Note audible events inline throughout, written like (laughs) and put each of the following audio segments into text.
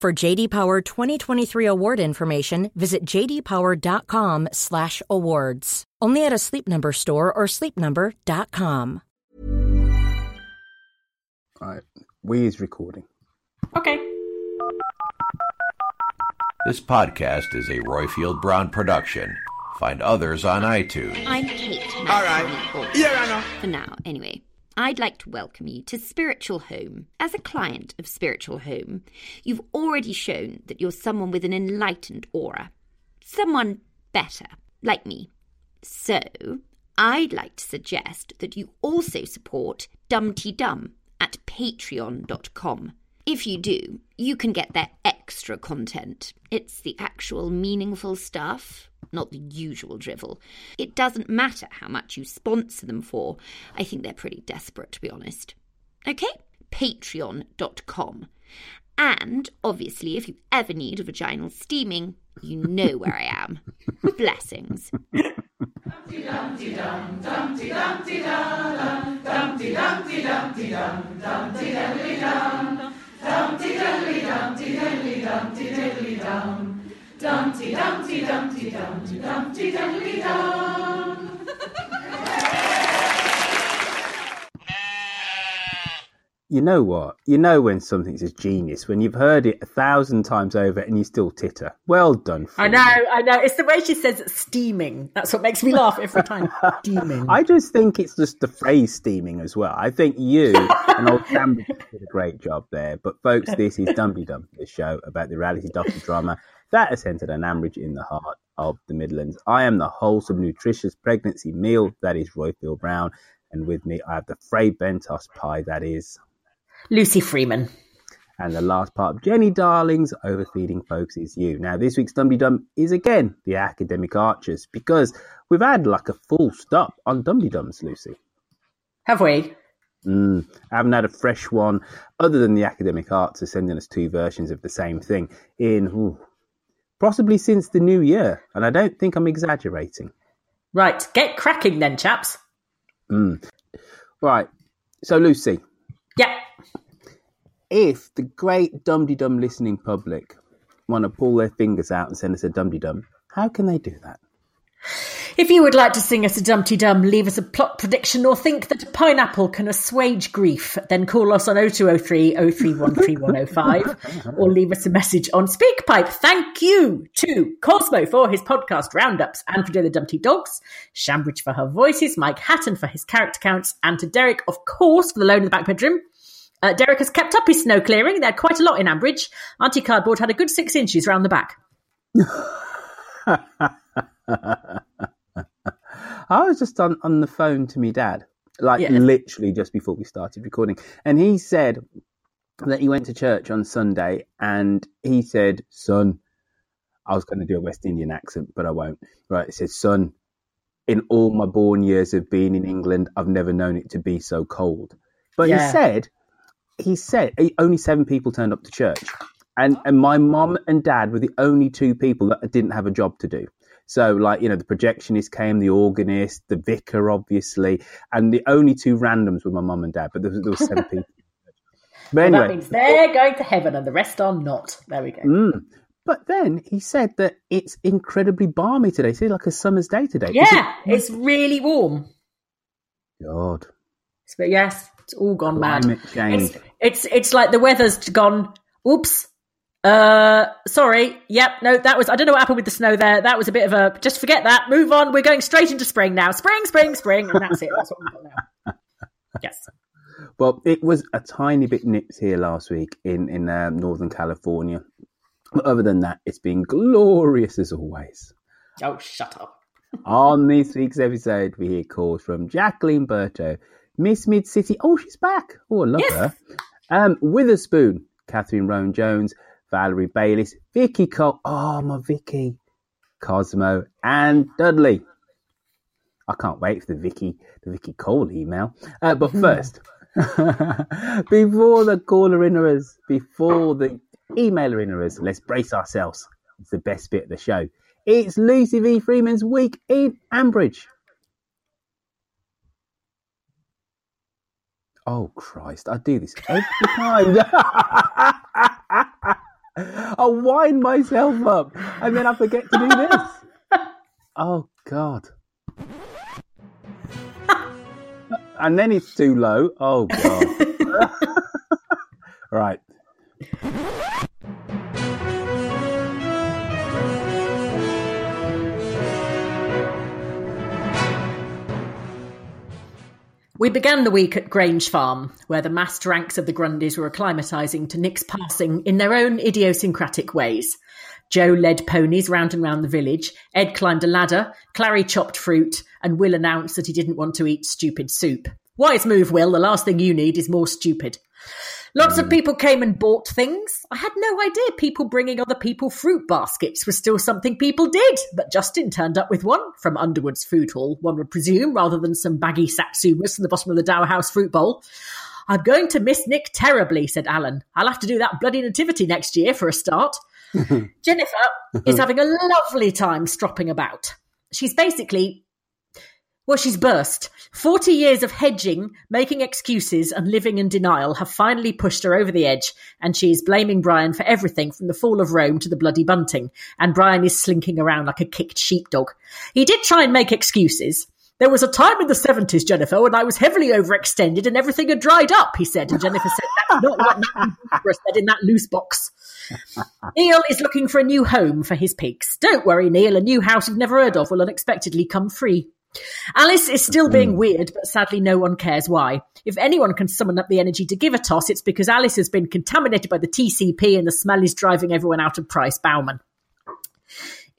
For JD Power 2023 award information, visit jdpower.com/awards. Only at a Sleep Number store or sleepnumber.com. All right, we is recording. Okay. This podcast is a Roifield Brown production. Find others on iTunes. I'm Kate. All right. Yeah, I know. For now, anyway. I'd like to welcome you to Spiritual Home. As a client of Spiritual Home, you've already shown that you're someone with an enlightened aura. Someone better, like me. So, I'd like to suggest that you also support Dumpty Dum at patreon.com. If you do, you can get their extra content. It's the actual meaningful stuff, not the usual drivel. It doesn't matter how much you sponsor them for. I think they're pretty desperate, to be honest. Okay? Patreon.com. And obviously, if you ever need a vaginal steaming, you know where I am. (laughs) Blessings. Dumpty dumpty dumpty dumpty dumpty dumpty dum. Dumpty dumpty dumpty dumpty dumpty dumpty dum. You know what? You know when something's a genius when you've heard it a thousand times over and you still titter. Well done. I know, I know. It's the way she says steaming. That's what makes me laugh every time. (laughs) steaming. I just think it's just the phrase steaming as well. I think you and old Shambridge did a great job there. But folks, this is Dumpty Dum, the show about the reality docudrama that has centered on Ambridge in the heart of the Midlands. I am the wholesome, nutritious pregnancy meal that is Roy Roifield Brown, and with me I have the Fray Bentos pie that is, Lucy Freeman. and the last part of Jenny Darling's overfeeding folks is you. Now, this week's Dumpty Dum is again the academic archers because we've had like a full stop on Dumpty Dums, Lucy. Have we? Mm, I haven't had a fresh one other than the academic arts are sending us two versions of the same thing in ooh, possibly since the new year, and I don't think I'm exaggerating. Right. Get cracking then, chaps. Right, so Lucy, Yeah. if the great Dumpty Dum listening public want to pull their fingers out and send us a Dumpty Dum, how can they do that? If you would like to sing us a Dumpty Dum, leave us a plot prediction, or think that a pineapple can assuage grief, then call us on 0203 0313105 (laughs) or leave us a message on SpeakPipe. Thank you to Cosmo for his podcast roundups and for doing the Dumpty Dogs, Shambridge for her voices, Mike Hatton for his character counts, and to Derek, of course, for the loan in the back bedroom. Uh, Derek has kept up his snow clearing. They had quite a lot in Ambridge. Auntie Cardboard had a good six inches round the back. (laughs) I was just on, on the phone to me dad, like Yes. literally just before we started recording, and he said that he went to church on Sunday, and he said, "Son, I was going to do a West Indian accent, but I won't." Right? He said, "Son, in all my born years of being in England, I've never known it to be so cold." But Yeah. he said, he said only seven people turned up to church, and and my mom and dad were the only two people that didn't have a job to do. So, like, you know, the projectionist came, the organist, the vicar, obviously, and the only two randoms were my mum and dad, but there was, there seven (laughs) people. But Well, anyway, that means they're going to heaven and the rest are not. There we go. mm. but then he said that it's incredibly balmy today. See, like a summer's day today. Yeah, it- it's really warm. God. But yes, it's all gone mad. Climate change. It's, it's it's like the weather's gone. Oops, Uh, sorry. Yep. No, that was. I don't know what happened with the snow there. That was a bit of a. Just forget that. Move on. We're going straight into spring now. Spring, spring, spring, and that's it. That's what we've got now. Yes. Well, it was a tiny bit nips here last week in in um, Northern California. But other than that, it's been glorious as always. Oh, shut up. (laughs) On this week's episode, we hear calls from Jacqueline Berto, Miss Mid City. Oh, she's back. Oh, I love Yes. her. Um, Witherspoon, Catherine Rowan Jones, Valerie Bayliss, Vicky Cole. Oh, my Vicky. Cosmo and Dudley. I can't wait for the Vicky, the Vicky Cole email. Uh, but first, (laughs) before the caller inners, before the emailer inners, let's brace ourselves. It's the best bit of the show. It's Lucy V. Freeman's week in Ambridge. Oh Christ! I do this every time. (laughs) I wind myself up and then I forget to do this. (laughs) Oh God! and then it's too low. Oh God! (laughs) (laughs) right. We began the week at Grange Farm, where the massed ranks of the Grundys were acclimatising to Nic's passing in their own idiosyncratic ways. Joe led ponies round and round the village, Ed climbed a ladder, Clarrie chopped fruit, and Will announced that he didn't want to eat stupid soup. Wise move, Will. The last thing you need is more stupid. Lots of people came and bought things. I had no idea people bringing other people fruit baskets was still something people did. But Justin turned up with one from Underwood's food hall, one would presume, rather than some baggy satsumas from the bottom of the Dower House fruit bowl. I'm going to miss Nic terribly, said Alan. I'll have to do that bloody nativity next year for a start. (laughs) Jennifer is having a lovely time stropping about. She's basically well, she's burst. 40 years of hedging, making excuses, and living in denial have finally pushed her over the edge, and she is blaming Brian for everything from the fall of Rome to the bloody bunting, and Brian is slinking around like a kicked sheepdog. He did try and make excuses. There was a time in the 70s, Jennifer, when I was heavily overextended and everything had dried up, he said. And Jennifer said, That's not what Nathan said in that loose box. Neil is looking for a new home for his pigs. Don't worry, Neil, a new house you've never heard of will unexpectedly come free. Alice is still being hmm. weird, but sadly no one cares why. If anyone can summon up the energy to give a toss, it's because Alice has been contaminated by the TCP and the smell is driving everyone out of Price Bauman.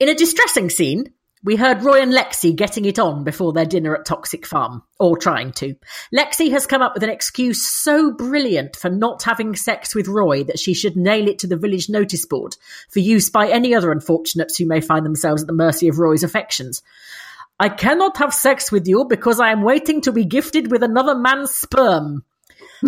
In a distressing scene, we heard Roy and Lexi getting it on before their dinner at Toxic Farm, or trying to. Lexi has come up with an excuse so brilliant for not having sex with Roy that she should nail it to the village notice board for use by any other unfortunates who may find themselves at the mercy of Roy's affections. I cannot have sex with you because I am waiting to be gifted with another man's sperm.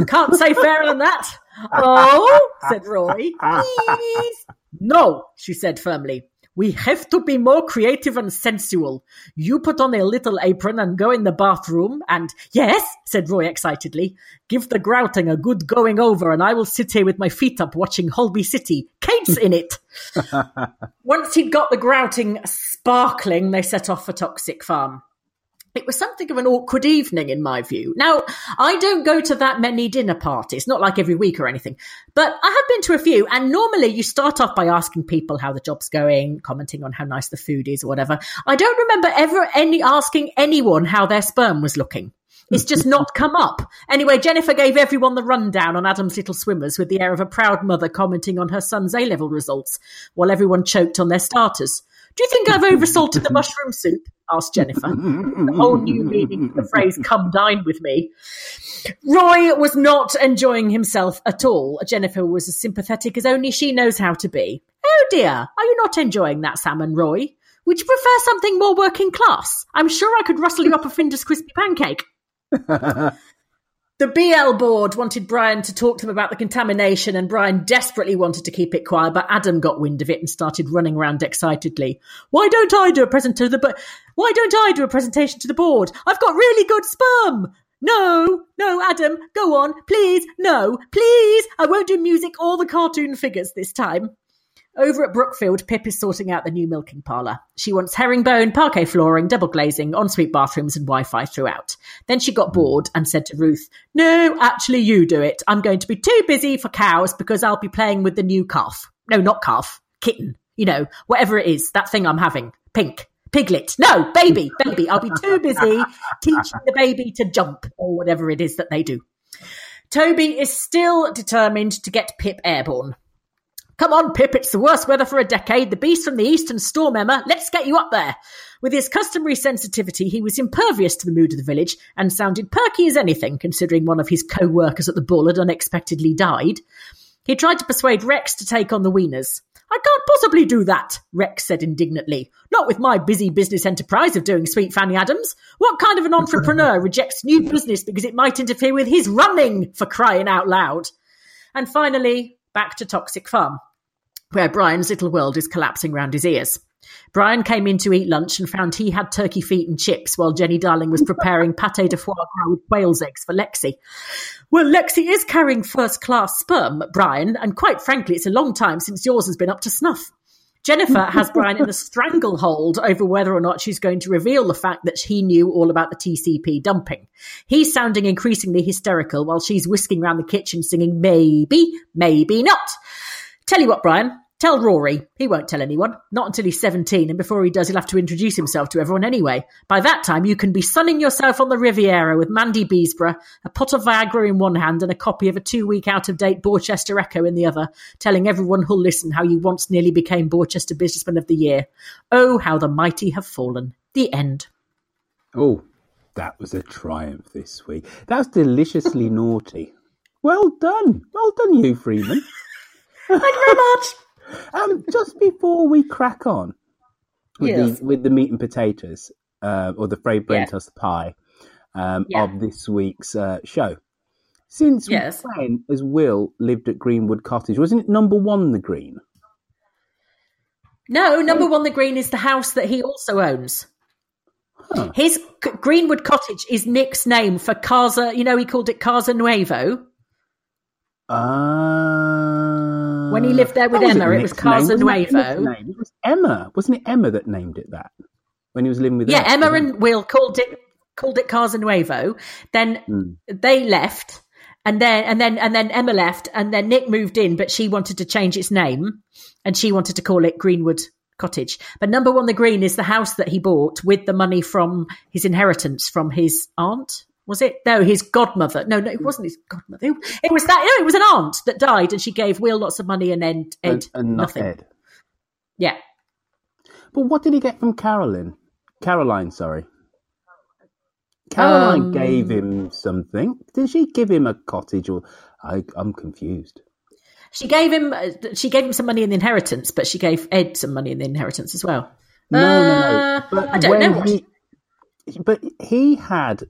Can't say fairer than that. (laughs) Oh, said Roy. Please. No, she said firmly. We have to be more creative and sensual. You put on a little apron and go in the bathroom and, yes, said Roy excitedly, give the grouting a good going over and I will sit here with my feet up watching Holby City. Kate's in it. (laughs) Once he'd got the grouting sparkling, they set off for Toxic Farm. It was something of an awkward evening, in my view. Now, I don't go to that many dinner parties, not like every week or anything, but I have been to a few, and normally you start off by asking people how the job's going, commenting on how nice the food is or whatever. I don't remember ever any asking anyone how their sperm was looking. It's just not (laughs) come up. Anyway, Jennifer gave everyone the rundown on Adam's Little Swimmers with the air of a proud mother commenting on her son's A level results, while everyone choked on their starters. Do you think I've oversalted the mushroom soup? asked Jennifer. the whole new meaning to the phrase come dine with me. Roy was not enjoying himself at all. Jennifer was as sympathetic as only she knows how to be. Oh dear, are you not enjoying that salmon, Roy? Would you prefer something more working class? I'm sure I could rustle you up a Findus crispy pancake. (laughs) The BL board wanted Brian to talk to them about the contamination, and Brian desperately wanted to keep it quiet, but Adam got wind of it and started running around excitedly. Why don't I do a presentation to the bo- Why don't I do a presentation to the board? I've got really good sperm. No, no, Adam, go on, please, no, please. I won't do music or the cartoon figures this time. Over at Brookfield, Pip is sorting out the new milking parlour. She wants herringbone, parquet flooring, double glazing, ensuite bathrooms, and Wi Fi throughout. Then she got bored and said to Ruth, No, actually, you do it. I'm going to be too busy for cows because I'll be playing with the new calf. no, not calf, kitten, you know, whatever it is, that thing I'm having, pink, piglet. No, baby, baby. I'll be too busy (laughs) teaching the baby to jump or whatever it is that they do. Toby is still determined to get Pip airborne. Come on, Pip, it's the worst weather for a decade. The beast from the east and storm Emma. Let's get you up there. With his customary sensitivity, he was impervious to the mood of the village and sounded perky as anything, considering one of his co workers at the bull had unexpectedly died. He tried to persuade Rex to take on the Wieners. I can't possibly do that, Rex said indignantly. Not with my busy business enterprise of doing Sweet Fanny Adams. What kind of an entrepreneur (laughs) rejects new business because it might interfere with his running, for crying out loud? And finally, back to Toxic Farm, where Brian's little world is collapsing round his ears. Brian came in to eat lunch and found he had turkey feet and chips while Jenny Darling was preparing (laughs) pate de foie gras with quail's eggs for Lexi. Well, Lexi is carrying first class sperm, Brian, and quite frankly, it's a long time since yours has been up to snuff. Jennifer (laughs) has Brian in a stranglehold over whether or not she's going to reveal the fact that he knew all about the TCP dumping. He's sounding increasingly hysterical while she's whisking around the kitchen singing, maybe, maybe not. Tell you what, Brian, Tell Rory. He won't tell anyone. Not until he's 17, and before he does, he'll have to introduce himself to everyone anyway. By that time, you can be sunning yourself on the Riviera with Mandy Beesborough, a pot of Viagra in one hand and a copy of a two week out of date Borchester Echo in the other, telling everyone who'll listen how you once nearly became Borchester Businessman of the Year. Oh, how the mighty have fallen. The end. Oh, that was a triumph this week. That was deliciously (laughs) naughty. Well done. Well done, you, Freeman. Thank you very much. (laughs) Um, just before we crack on with Yes. the with the meat and potatoes, uh, or the Fray Yeah. Bentos pie um, Yeah. of this week's uh, show. Since Yes. when has Will lived at Greenwood Cottage? Wasn't it number one, the Green? No, number one, the green is the house that he also owns. His C- Greenwood Cottage is Nic's name for Casa. You know, he called it Casa Nuevo. Uh, When he lived there with Emma, it was Nic's name. Wasn't Nuevo. It was Emma, wasn't it? Emma that named it that when he was living with Yeah, Emma wasn't and Will called it called it Casa Nuevo. Then hmm. they left, and then and then and then Emma left, and then Nic moved in, but she wanted to change its name, and she wanted to call it Greenwood Cottage. But number one, the green is the house that he bought with the money from his inheritance from his aunt. Was it? No, his godmother. No, no, it wasn't his godmother. It, was that. No, it was an aunt that died, and she gave Will lots of money and Ed, Ed and, and nothing. Ed. Yeah, But what did he get from Caroline? Caroline, sorry. Caroline Um, gave him something. Did she give him a cottage or I, I'm confused. She gave him uh, she gave him some money in the inheritance, but she gave Ed some money in the inheritance as well. No, no, no. Uh, But I don't know. He, but he had.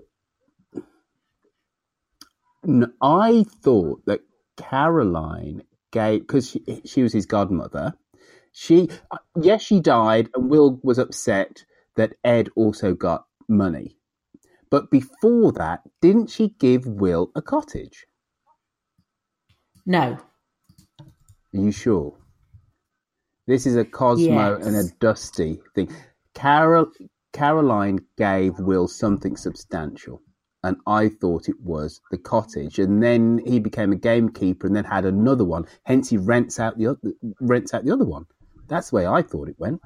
I thought that Caroline gave because she, she was his godmother. She uh, yes, she died, and Will was upset that Ed also got money. But before that, didn't she give Will a cottage? no, Are you sure? This is a Cosmo Yes. and a Dusty thing. Carol Caroline gave Will something substantial, and I thought it was the cottage. And then he became a gamekeeper, and then had another one. Hence, he rents out the other, rents out the other one. That's the way I thought it went.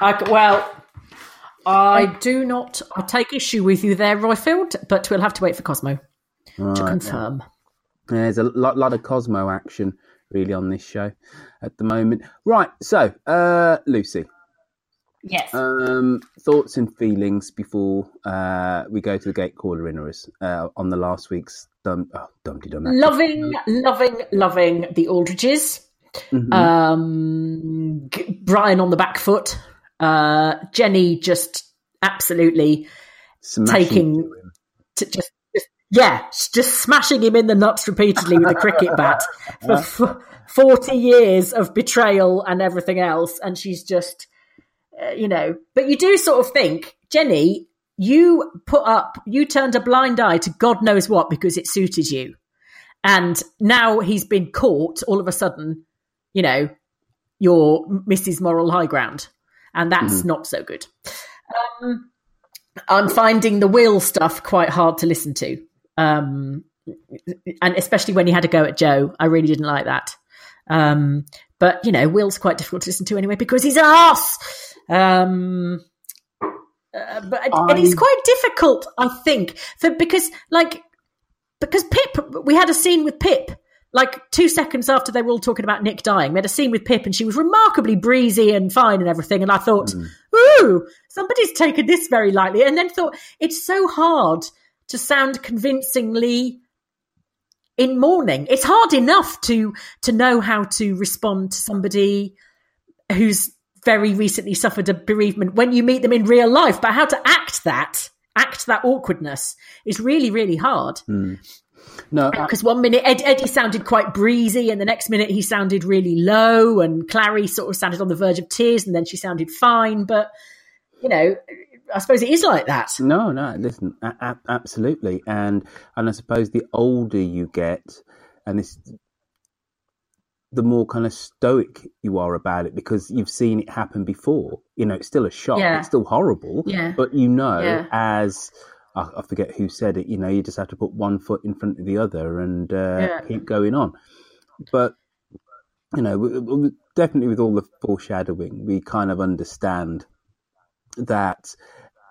I, c- well, I do not. I take issue with you there, Roifield, but we'll have to wait for Cosmo to Right, confirm. There's a lot, lot of Cosmo action really on this show at the moment. Right, so uh, Lucy, Yes. Um, thoughts and feelings before uh, we go to the gate caller inners uh, on the last week's dum oh, Dumpty Dum. loving, loving, loving the Aldridges. Mhm. Um, G- Brian on the back foot. Uh, Jenny just absolutely Smashing taking- to just, just yeah, just smashing him in the nuts repeatedly with a cricket bat (laughs) for f- forty years of betrayal and everything else, and she's just, uh, you know. But you do sort of think, Jenny, you put up, you turned a blind eye to God knows what because it suited you, and now he's been caught. All of a sudden, you know, you're Mrs. Moral High Ground, and that's not so good. Um, I'm finding the Will stuff quite hard to listen to. Um, and especially when he had a go at Joe, I really didn't like that. Um, but you know, Will's quite difficult to listen to anyway because he's an ass. Um, uh, but and it's quite difficult, I think, for because like because Pip, we had a scene with Pip. Like two seconds after they were all talking about Nic dying, we had a scene with Pip, and she was remarkably breezy and fine and everything. And I thought, ooh, somebody's taken this very lightly. And then thought it's so hard to sound convincingly in mourning. It's hard enough to to know how to respond to somebody who's very recently suffered a bereavement when you meet them in real life, but how to act that, act that awkwardness is really, really hard. Hmm. No, I- Because one minute Ed, Eddie sounded quite breezy, and the next minute he sounded really low, and Clarrie sort of sounded on the verge of tears, and then she sounded fine. But you know, I suppose it is like that. No, no, listen, a- a- absolutely, and and I suppose the older you get, and this, the more kind of stoic you are about it because you've seen it happen before. You know, it's still a shock, Yeah. it's still horrible, Yeah. but you know, Yeah. as I, I forget who said it, you know, you just have to put one foot in front of the other and uh, keep going on. But you know, w- w- definitely with all the foreshadowing, we kind of understand that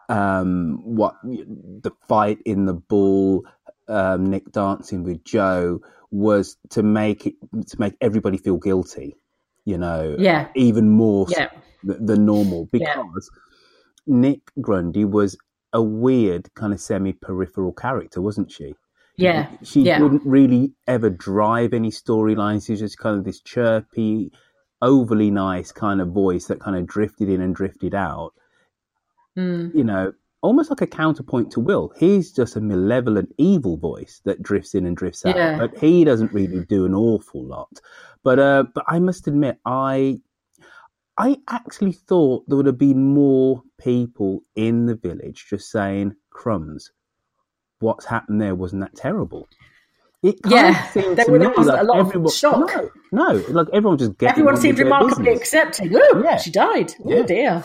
um, what the fight in the ball, um, Nic dancing with Joe was to make it to make everybody feel guilty. You know, Yeah. even more so Yeah. th- than normal Yeah. because Nic Grundy was a weird kind of semi-peripheral character, wasn't she? Yeah, she yeah. wouldn't really ever drive any storylines. She was just kind of this chirpy, overly nice kind of voice that kind of drifted in and drifted out. Mm. You know, almost like a counterpoint to Will. He's just a malevolent, evil voice that drifts in and drifts out, Yeah. but he doesn't really do an awful lot. But uh, but I must admit, I I actually thought there would have been more people in the village just saying crumbs. What's happened there wasn't that terrible. It kind Yeah, of seemed there would have like a lot of everyone, shock. No, no, like everyone just getting Everyone seemed remarkably business. accepting. Oh, Yeah. she died. Oh Yeah. dear.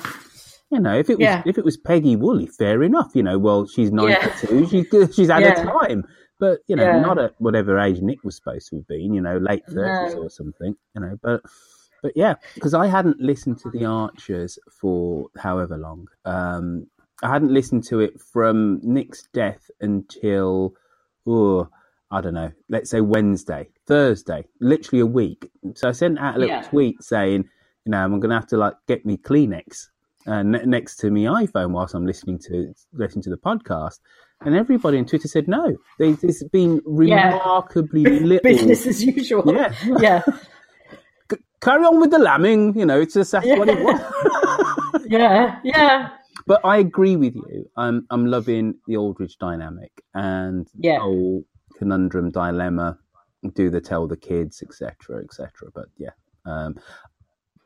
You know, if it was Yeah. if it was Peggy Woolley, fair enough. You know, well, she's ninety two, she's she's had Yeah. her time, but you know, Yeah. not at whatever age Nic was supposed to have been. You know, late thirties No. or something. You know, but but yeah, because I hadn't listened to the Archers for however long. Um, I hadn't listened to it from Nic's death until oh, I don't know, let's say Wednesday, Thursday, literally a week. So I sent out a little Yeah. tweet saying, you know, I'm going to have to like get me Kleenex uh, ne- next to my iPhone whilst I'm listening to listening to the podcast. And everybody on Twitter said no. There's been Yeah. remarkably little Business as usual. Yeah. (laughs) yeah, (laughs) C- carry on with the lambing. You know, it's just that's what it was. (laughs) yeah, yeah. But I agree with you. I'm I'm loving the Aldridge dynamic and the Yeah. whole conundrum dilemma. Do they tell the kids, etc., etc. But yeah, um,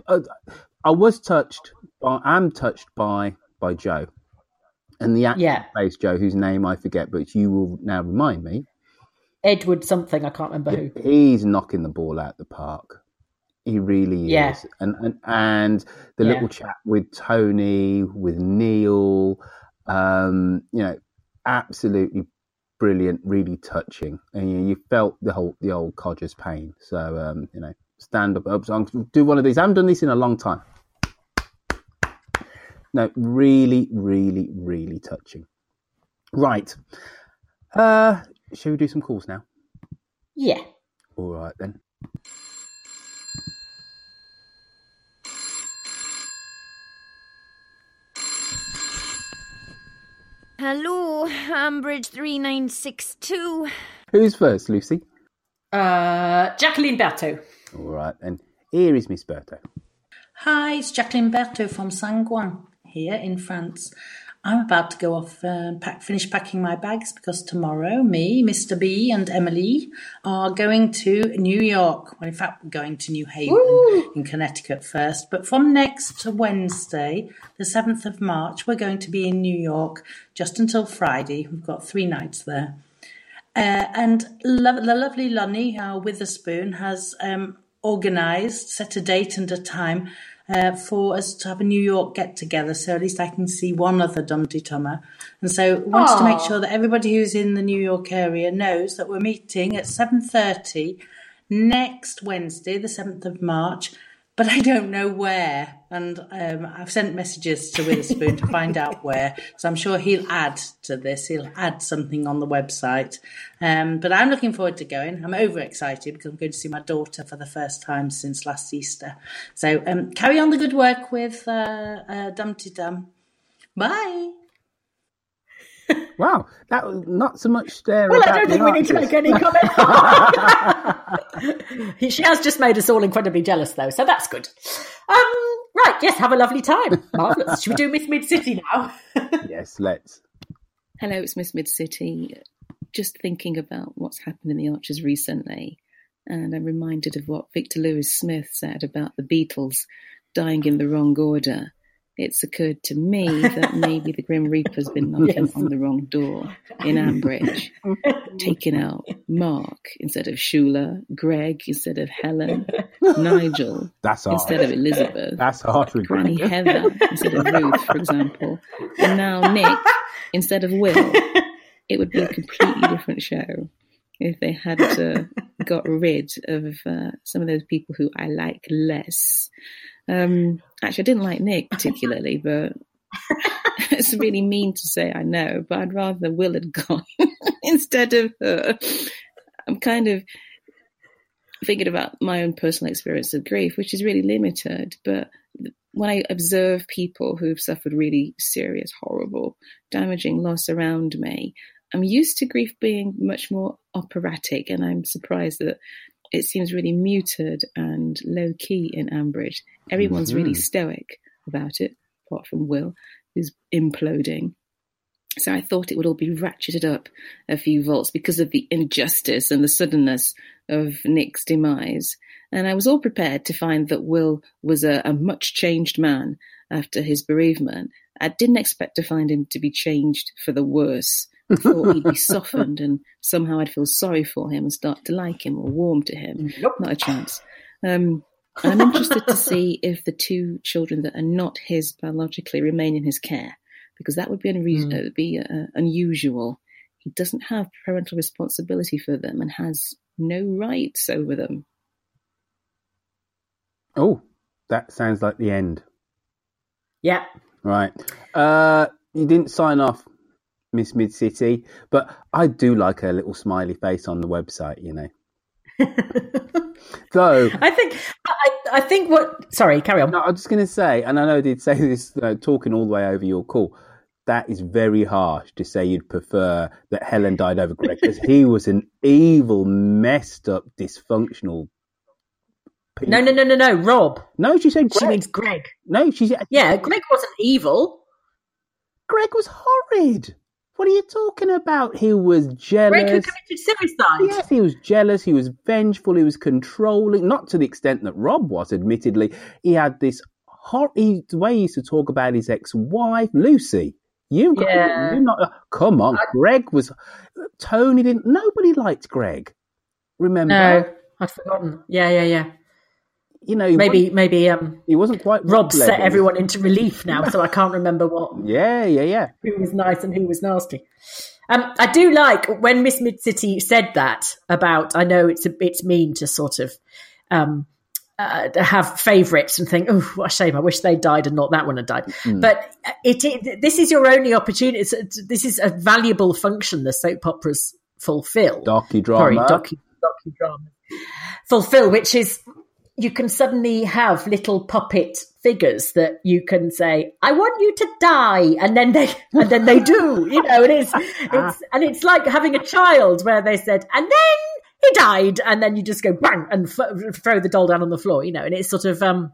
I, I was touched. By, I'm touched by by Joe and the actor Yeah. plays Joe, whose name I forget, but you will now remind me. Edward something. I can't remember who. He's knocking the ball out the park. He really is. Yeah. And and, and the Yeah. little chat with Tony, with Neil, um, you know, absolutely brilliant, really touching. And you, you felt the whole the old codger's pain. So um, you know, stand up, song, do one of these. I haven't done this in a long time. No, really, really, really touching. Right. Uh shall we do some calls now? Yeah. All right then. Hello, Ambridge 3962. Who's first, Lucy? Uh, Jacqueline Berthaud. All right then. Here is Miss Berto. Hi, it's Jacqueline Berthaud from Saint-Gouin here in France. I'm about to go off and pack, finish packing my bags because tomorrow, me, Mr. B, and Emily are going to New York. Well, in fact, we're going to New Haven in Connecticut first. But from next Wednesday, the 7th of March, we're going to be in New York just until Friday. We've got three nights there. Uh, and lo- the lovely Lonnie uh, Witherspoon has um, organised, set a date and a time uh, for us to have a New York get together. So at least I can see one other Dumpty Dummer. And so wants to make sure that everybody who's in the New York area knows that we're meeting at seven thirty next Wednesday, the 7th of March, but I don't know where. And um, I've sent messages to Witherspoon to find out where. So I'm sure he'll add to this. He'll add something on the website. Um, but I'm looking forward to going. I'm overexcited because I'm going to see my daughter for the first time since last Easter. So um, carry on the good work with uh, uh, Dumpty Dum. Bye. Wow, that was not so much there. Well, I don't think we need to make any comment. (laughs) she has just made us all incredibly jealous, though, so that's good. Um, right, yes, have a lovely time. Marvellous. Should we do Miss Mid City now? (laughs) Yes, let's. Hello, it's Miss Mid City. Just thinking about what's happened in the Archers recently, and I'm reminded of what Victor Lewis Smith said about the Beatles dying in the wrong order. It's occurred to me that maybe the Grim Reaper's been (laughs) knocking Yes. on the wrong door in Ambridge, taking out Mark instead of Shula, Greg instead of Helen, (laughs) Nigel That's hard. instead of Elizabeth. That's hard. to Granny agree. Heather instead of Ruth, for example, and now Nic instead of Will, it would be a completely different show if they had uh, got rid of uh, some of those people who I like less. Um, actually, I didn't like Nic particularly, but (laughs) it's really mean to say I know, but I'd rather Will had gone (laughs) instead of her. I'm kind of thinking about my own personal experience of grief, which is really limited, but when I observe people who've suffered really serious, horrible, damaging loss around me, I'm used to grief being much more operatic, and I'm surprised that it seems really muted and low key in Ambridge. Everyone's really mm-hmm. stoic about it, apart from Will, who's imploding. So I thought it would all be ratcheted up a few volts because of the injustice and the suddenness of Nic's demise. And I was all prepared to find that Will was a, a much changed man after his bereavement. I didn't expect to find him to be changed for the worse. I thought he'd be softened and somehow I'd feel sorry for him and start to like him or warm to him. Not a chance. Um, I'm interested to see (laughs) if the two children that are not his biologically remain in his care, because that would be, unre- uh, be uh, unusual. He doesn't have parental responsibility for them and has no rights over them. Oh, that sounds like the end. yeah. Right. Uh, you didn't sign off, Miss Mid City, but I do like her little smiley face on the website. You know. (laughs) so I think, I, I think what, sorry, carry on. No, I'm just going to say, and I know I did say this uh, talking all the way over your call. That is very harsh to say you'd prefer that Helen died over Greg because he was an evil, messed up, dysfunctional. No, no, no, no, no, Rob. No, she said Greg. She means Greg. no, she said Yeah, Greg wasn't evil. Greg was horrid. What are you talking about? He was jealous. Greg who committed suicide. Yes, he was jealous. He was vengeful. He was controlling. Not to the extent that Rob was, admittedly. He had this hor- he, the way he used to talk about his ex-wife, Lucy. You, got- Yeah. you're not. Uh, come on, Greg was. Tony didn't. Nobody liked Greg. Remember? No, I'd forgotten. Yeah, yeah, yeah. You know, Maybe, maybe um, he wasn't quite. Rob set level. everyone into relief now, so I can't remember what (laughs) Yeah, yeah, yeah. who was nice and who was nasty. Um, I do like when Miss Mid City said that about. I know it's a it's mean to sort of um, uh, have favourites and think, oh, what a shame! I wish they died and not that one had died. But it, it this is your only opportunity. This is a valuable function the soap operas fulfil. Docudrama. Sorry, docu docudrama fulfill, which is you can suddenly have little puppet figures that you can say, "I want you to die," and then they and then they do. You know, it is (laughs) it's and it's like having a child where they said, "And then he died," and then you just go bang and f- throw the doll down on the floor. You know, and it's sort of um,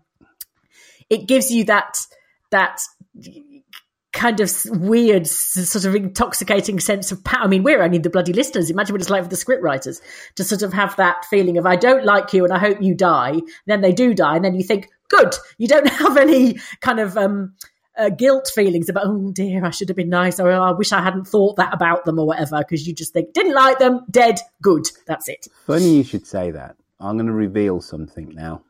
it gives you that that kind of weird, sort of intoxicating sense of power. I mean, we're only the bloody listeners. Imagine what it's like for the script writers to sort of have that feeling of, I don't like you and I hope you die. Then they do die. And then you think, good, you don't (laughs) have any kind of, um, uh, guilt feelings about, oh dear, I should have been nice, or "Oh, I wish I hadn't thought that about them, or whatever, because you just think, didn't like them, dead, good, that's it. Funny you should say that. I'm going to reveal something now.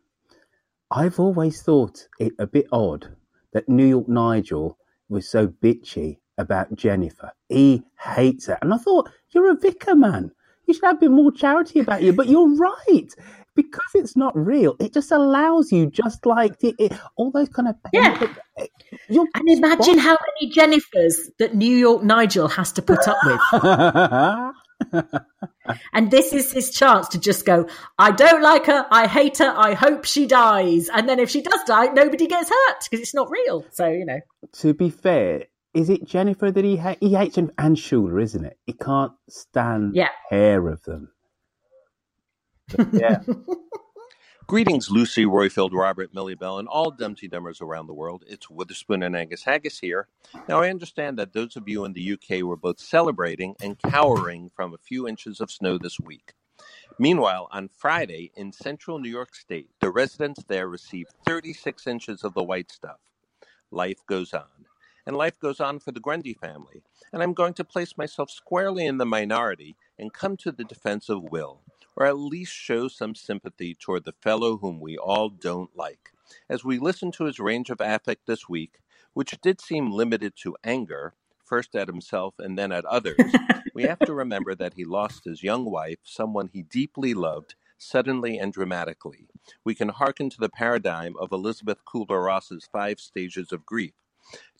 I've always thought it a bit odd that New York Nigel was so bitchy about Jennifer. He hates her. And I thought, you're a vicar, man. You should have a bit more charity about you. But you're right. Because it's not real, it just allows you, just like it, it, all those kind of. Yeah. And imagine how many Jennifers that New York Nigel has to put up with. (laughs) (laughs) And this is his chance to just go, I don't like her, I hate her, I hope she dies. And then if she does die, nobody gets hurt because it's not real. So, you know. to be fair, is it Jennifer that he hates? He hates Jennifer and Shula, isn't it? He can't stand Yeah. hair of them. But yeah. (laughs) Greetings, Lucy, Roifield, Robert, Millie Bell, and all Dumpty Dummers around the world. It's Witherspoon and Angus Haggis here. Now, I understand that those of you in the UK were both celebrating and cowering from a few inches of snow this week. Meanwhile, on Friday in central New York State, the residents there received 36 inches of the white stuff. Life goes on. And life goes on for the Grundy family. And I'm going to place myself squarely in the minority and come to the defense of Will, or at least show some sympathy toward the fellow whom we all don't like. As we listen to his range of affect this week, which did seem limited to anger, first at himself and then at others, we have to (laughs) remember that he lost his young wife, someone he deeply loved, suddenly and dramatically. We can hearken to the paradigm of Elizabeth Kubler Ross's five stages of grief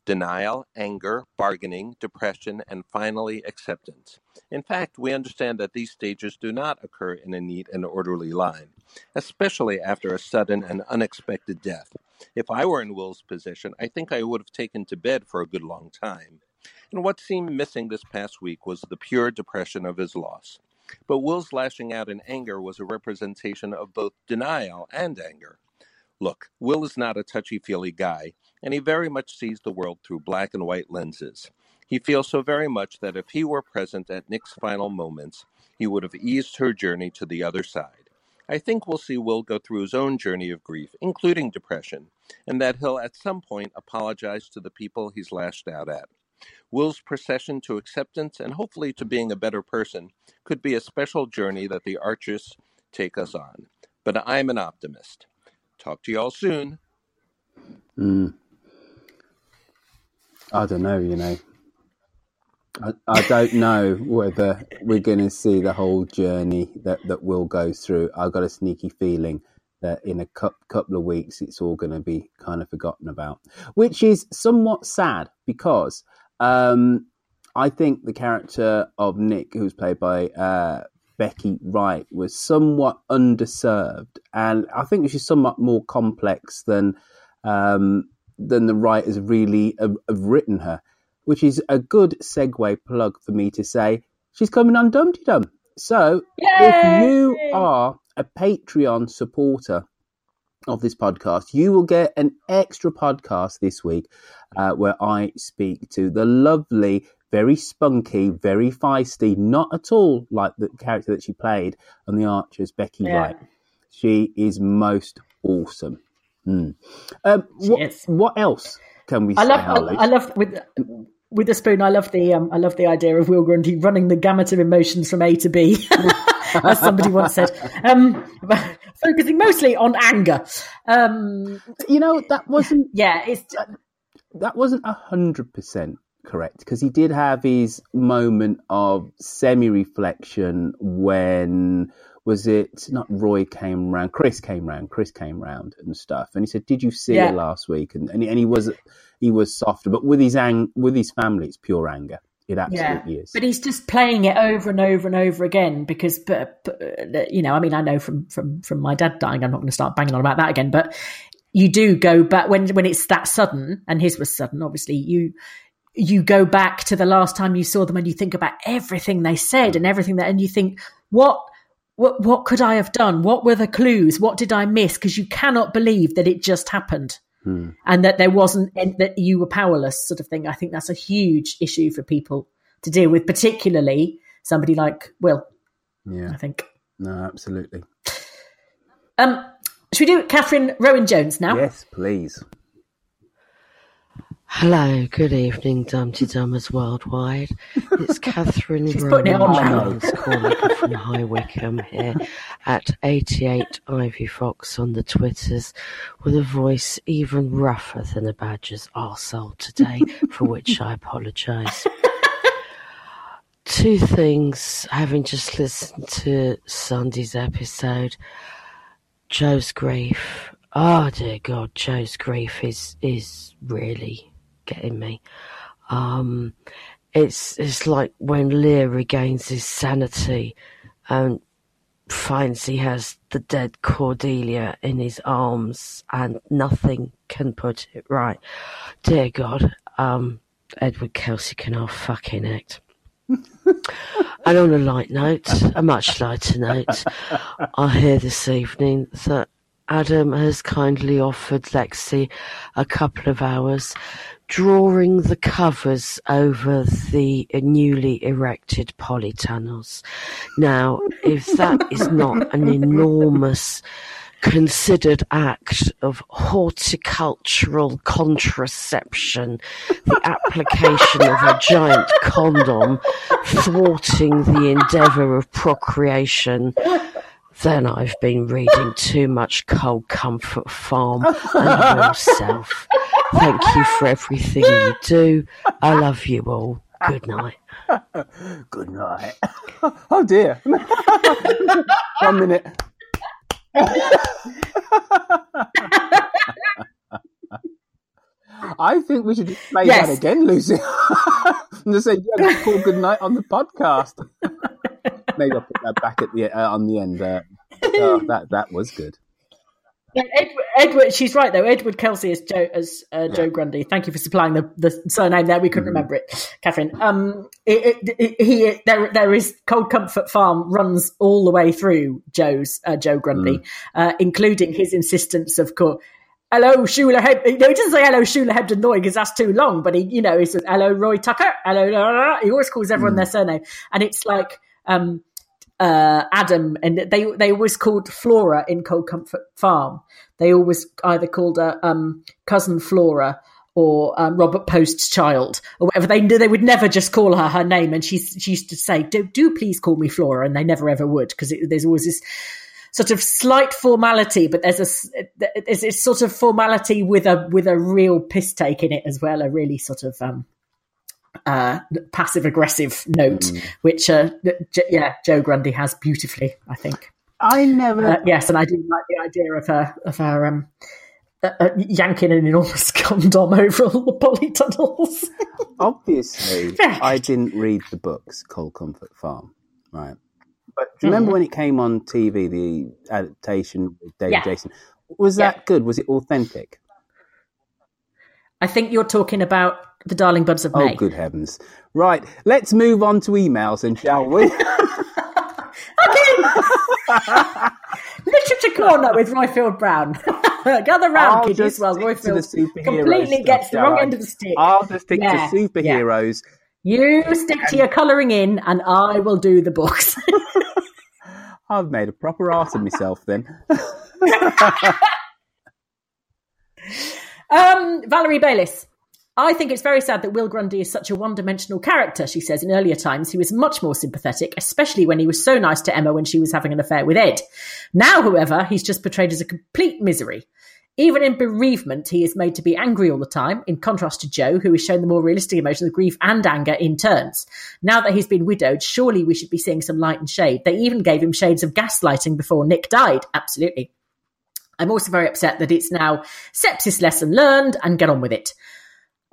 denial, anger, bargaining, depression, and finally acceptance. In fact, we understand that these stages do not occur in a neat and orderly line, especially after a sudden and unexpected death. If I were in Will's position, I think I would have taken to bed for a good long time. And what seemed missing this past week was the pure depression of his loss. But Will's lashing out in anger was a representation of both denial and anger. Look, Will is not a touchy feely guy, and he very much sees the world through black and white lenses. He feels so very much that if he were present at Nic's final moments, he would have eased her journey to the other side. I think we'll see Will go through his own journey of grief, including depression, and that he'll at some point apologize to the people he's lashed out at. Will's procession to acceptance and hopefully to being a better person could be a special journey that the artists take us on. But I'm an optimist. Talk to y'all soon. Mm. I don't know, you know. I, I don't know whether we're going to see the whole journey that, that Will go through. I've got a sneaky feeling that in a cou- couple of weeks it's all going to be kind of forgotten about, which is somewhat sad because um, I think the character of Nic, who's played by uh, Becky Wright, was somewhat underserved, and I think she's somewhat more complex than um, than the writers really have, have written her, which is a good segue plug for me to say she's coming on Dumpty Dum. So if you are a Patreon supporter of this podcast, you will get an extra podcast this week uh, where I speak to the lovely, very spunky, very feisty, not at all like the character that she played on The Archers, Becky Yeah. Wright. She is most awesome. Mm. Um, what, what else can we I say? love, I, I love with with the spoon. I love the um, I love the idea of Will Grundy running the gamut of emotions from A to B, (laughs) as somebody once said, um, (laughs) focusing mostly on anger. Um, you know that wasn't (laughs) yeah, it's that wasn't a hundred percent correct because he did have his moment of semi-reflection when was it not Roy came round, Chris came round, Chris came round and stuff, and he said, "Did you see Yeah. it last week?" And and he, and he was he was softer, but with his ang- with his family, it's pure anger. It absolutely is. But he's just playing it over and over and over again because, but, but, uh, you know, I mean, I know from from from my dad dying, I'm not going to start banging on about that again. But you do go back when when it's that sudden, and his was sudden. Obviously, you you go back to the last time you saw them, and you think about everything they said and everything that, and you think what. What what could I have done? What were the clues? What did I miss? Because you cannot believe that it just happened Hmm. and that there wasn't and that you were powerless sort of thing i think that's a huge issue for people to deal with particularly somebody like will Yeah, i think no, absolutely. um should we do catherine rowan jones now Yes, please. Hello, good evening, Dumpty Dummers worldwide. It's (laughs) Catherine Rowan Jones calling from High Wycombe here at 88 Ivy Fox on the Twitters with a voice even rougher than a badger's arsehole today, for which I apologise. two things. Having just listened to Sunday's episode, Joe's grief. Oh dear God, Joe's grief is is really getting me. Um, it's it's like when Lear regains his sanity and finds he has the dead Cordelia in his arms and nothing can put it right. Dear God, um, Edward Kelsey can have fucking act. and on a light note, a much lighter note, I hear this evening that Adam has kindly offered Lexi a couple of hours drawing the covers over the newly erected polytunnels. Now, if that is not an enormous considered act of horticultural contraception, the application of a giant condom thwarting the endeavour of procreation, then I've been reading too much Cold Comfort Farm and Real Self. Thank you for everything you do. I love you all. Good night. Good night. (laughs) Oh dear. (laughs) One minute. (laughs) I think we should play Yes. that again, Lucy. and just say, yeah, call good night on the podcast. Maybe I'll put that back at the uh, on the end. Uh, (laughs) oh, that that was good. Yeah, Edward, Edward, she's right though. Edward Kelsey is Joe as uh, Joe Grundy. Thank you for supplying the, the surname there. We couldn't remember it, Catherine. Um, it, it, it, he there there is Cold Comfort Farm runs all the way through Joe's uh, Joe Grundy, uh, including his insistence of course. Hello, Shula Heb. No, he doesn't say hello, Shula Hebden Lloyd because that's too long. But he, you know, he says hello, Roy Tucker. Hello, blah, blah, blah." he always calls everyone their surname, and it's like um, uh, Adam, and they they always called Flora in Cold Comfort Farm. They always either called her um, cousin Flora or um, Robert Poste's child or whatever. They they would never just call her her name, and she she used to say, "Do do please call me Flora," and they never ever would because there's always this sort of slight formality, but there's a there's this sort of formality with a with a real piss take in it as well, a really sort of um, uh, passive aggressive note, which uh, J- yeah, Joe Grundy has beautifully, I think. I never. Uh, yes, and I do like the idea of her of her um, uh, uh, yanking an enormous (laughs) condom over all the polytunnels. (laughs) Obviously, I didn't read the books Cold Comfort Farm, right? But do you remember Mhm. when it came on TV, the adaptation with David Yeah. Jason? Was that good? Was it authentic? I think you're talking about the Darling Buds of May. Oh, good heavens! Right, let's move on to emails, and shall we? (laughs) (laughs) (laughs) Literature corner with Roifield Brown. Gather round, I'll kiddies, just while stick to the Roifield completely stuff, gets the wrong I? end of the stick. I'll just stick Yeah, to superheroes. You stick to your colouring in, and I will do the books. I've made a proper ass of myself then. Um, Valerie Bayliss. I think it's very sad that Will Grundy is such a one dimensional character, she says. In earlier times, he was much more sympathetic, especially when he was so nice to Emma when she was having an affair with Ed. Now, however, he's just portrayed as a complete misery. Even in bereavement, he is made to be angry all the time, in contrast to Joe, who is shown the more realistic emotions of grief and anger in turns. Now that he's been widowed, surely we should be seeing some light and shade. They even gave him shades of gaslighting before Nic died. Absolutely. I'm also very upset that it's now sepsis lesson learned and get on with it.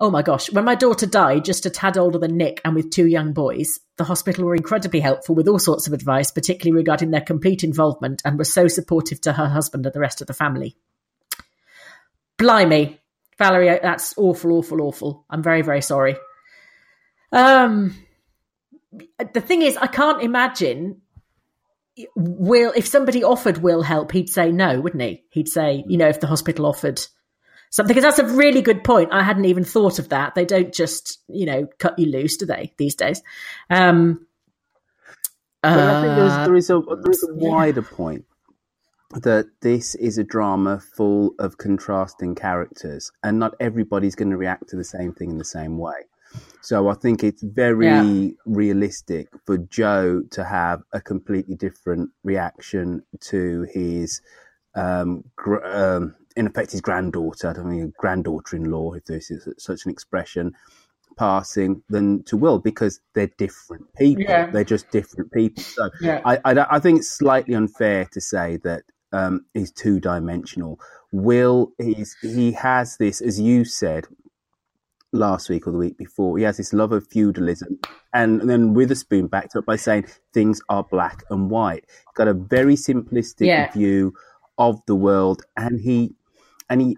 Oh my gosh, when my daughter died, just a tad older than Nic and with two young boys, the hospital were incredibly helpful with all sorts of advice, particularly regarding their complete involvement, and were so supportive to her husband and the rest of the family. Blimey, Valerie, that's awful, awful, awful. I'm very, very sorry. Um, the thing is, I can't imagine Will, if somebody offered Will help, he'd say no, wouldn't he? He'd say, you know, if the hospital offered something, because that's a really good point. I hadn't even thought of that. They don't just, you know, cut you loose, do they, these days? Um, But I think there's, uh, there is a there is a wider point that this is a drama full of contrasting characters, and not everybody's going to react to the same thing in the same way. So I think it's very Yeah. realistic for Joe to have a completely different reaction to his, um, gr- um, in effect, his granddaughter. I don't mean granddaughter-in-law, if this is such an expression, passing than to Will because they're different people. Yeah. They're just different people. So Yeah. I, I, I think it's slightly unfair to say that um, he's two dimensional. Will he's he has this, as you said last week or the week before, he has this love of feudalism, and, and then Witherspoon backed up by saying things are black and white. He's got a very simplistic Yeah. view of the world, and he and he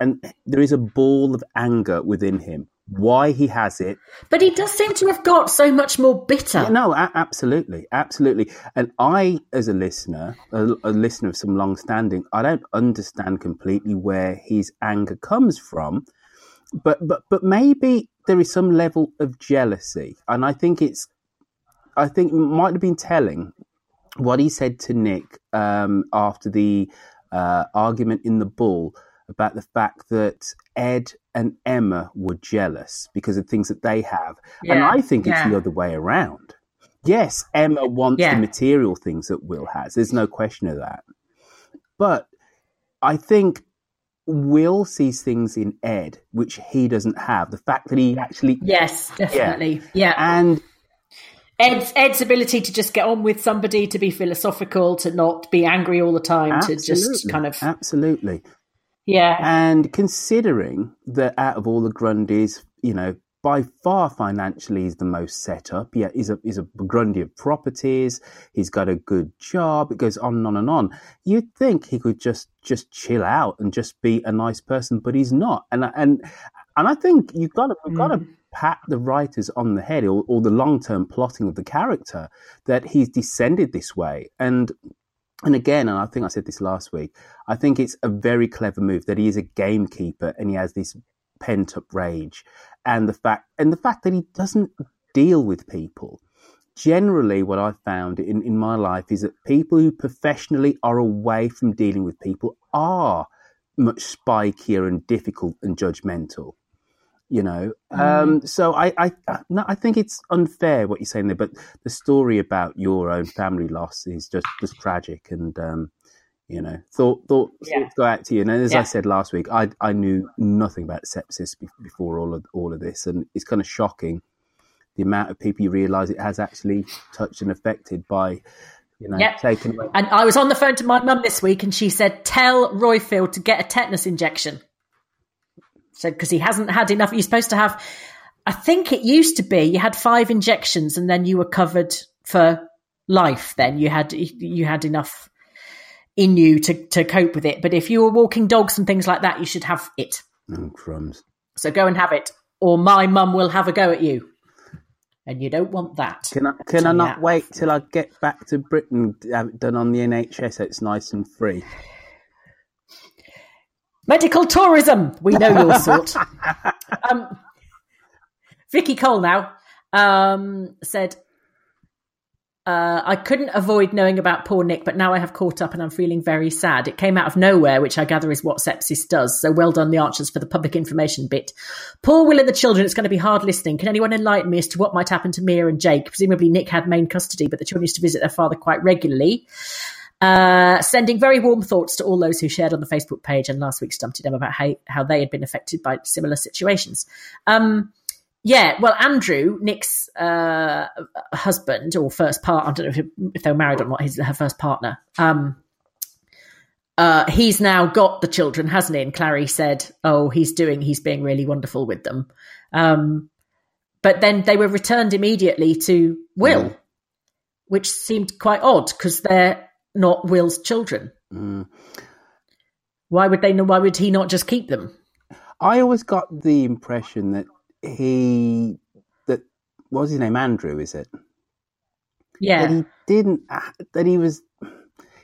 and there is a ball of anger within him. Why he has it, But he does seem to have got so much more bitter. yeah, no, a- absolutely, absolutely. And I, as a listener, a, a listener of some long standing, I don't understand completely where his anger comes from. But but but maybe there is some level of jealousy, and I think it's, I think it might have been telling what he said to Nic um, after the uh, argument in the Bull about the fact that Ed and Emma were jealous because of things that they have. and I think it's yeah. the other way around. Yes, Emma wants Yeah. the material things that Will has. There's no question of that. But I think Will sees things in Ed which he doesn't have. The fact that he actually Yes, definitely. Yeah. and Ed's Ed's ability to just get on with somebody, to be philosophical, to not be angry all the time, to just kind of absolutely. yeah. And considering that out of all the Grundys, you know, by far financially is the most set up. Yeah, he's a he's a Grundy of properties. He's got a good job. It goes on and on and on. You'd think he could just just chill out and just be a nice person, but he's not. And and and I think you've got to you've got to mm. Pat the writers on the head or, or the long term plotting of the character that he's descended this way. And and again, and I think I said this last week, I think it's a very clever move that he is a gamekeeper and he has this pent up rage and the fact and the fact that he doesn't deal with people. Generally what I've found in, in my life is that people who professionally are away from dealing with people are much spikier and difficult and judgmental. You know, um, so I, I, no, I think it's unfair what you're saying there. But the story about your own family loss is just just tragic, and um, you know, thought thought Yeah. thoughts go out to you. And as Yeah. I said last week, I I knew nothing about sepsis be- before all of all of this, and it's kind of shocking the amount of people you realise it has actually touched and affected by, you know, Yep. taken away. And I was on the phone to my mum this week, and she said, "Tell Roifield to get a tetanus injection." Said because he hasn't had enough. You're supposed to have. I think it used to be you had five injections, and then you were covered for life. Then you had you had enough in you to to cope with it. But if you were walking dogs and things like that, you should have it. Oh, crumbs. So go and have it, or my mum will have a go at you, and you don't want that. Can I can I not that. wait till I get back to Britain, have it done on the NHS, so it's nice and free? Medical tourism. We know your (laughs) sort. um, Vicky Cole now um, said, uh, I couldn't avoid knowing about poor Nic, but now I have caught up and I'm feeling very sad. It came out of nowhere, which I gather is what sepsis does. So well done, the Archers, for the public information bit. Poor Will and the children, it's going to be hard listening. Can anyone enlighten me as to what might happen to Mia and Jake? Presumably Nic had main custody, but the children used to visit their father quite regularly. Uh, sending very warm thoughts to all those who shared on the Facebook page and last week's Dumpty Dum about how, how they had been affected by similar situations. Um, yeah, well, Andrew, Nic's uh, husband or first part, I don't know if, if they were married or not, his, her first partner, um, uh, he's now got the children, hasn't he? And Clarrie said, oh, he's doing, he's being really wonderful with them. Um, but then they were returned immediately to Will, Mm. which seemed quite odd because they're not Will's children. Mm. Why would they? Why would he not just keep them? I always got the impression that he that what was his name Andrew is it Yeah, that he didn't that he was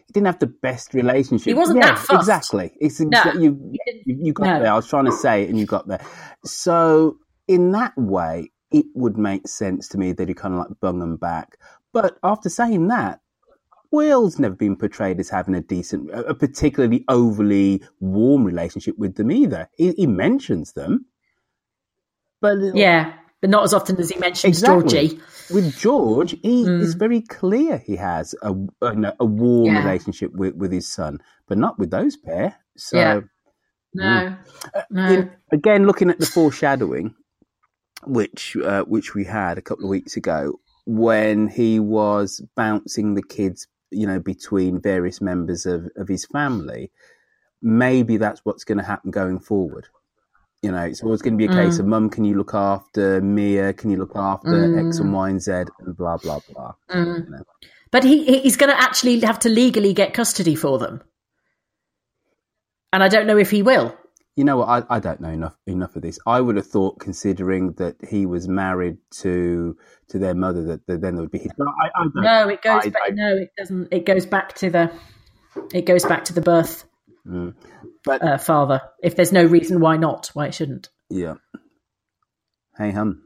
he didn't have the best relationship. He wasn't yeah, that fussed. exactly. It's No. you, you you got No. there. I was trying to say it, and you got there. So in that way, it would make sense to me that he kind of like bung them back. But after saying that, Will's never been portrayed as having a decent, a particularly overly warm relationship with them either. He, he mentions them, but yeah, but not as often as he mentions Exactly. Georgie. with George, he Mm. is very clear he has a a, a warm Yeah. relationship with, with his son, but not with those pair. So Yeah. No, no. in- again, looking at the foreshadowing, which uh, which we had a couple of weeks ago when he was bouncing the kids, you know, between various members of, of his family. Maybe that's what's going to happen going forward. You know, it's always going to be a case Mm. of mum, can you look after Mia? Can you look after X and Mm. Y and Z and blah blah blah. Mm. You know. But he- he's going to actually have to legally get custody for them, and I don't know if he will. You know what? I, I don't know enough enough of this. I would have thought, considering that he was married to to their mother, that, that then there would be his. I, I don't, No, it goes. I- back, I- no, it doesn't. It goes back to the. It goes back to the birth Mm. But uh, father. If there's no reason why not, why it shouldn't. yeah. Hey hum.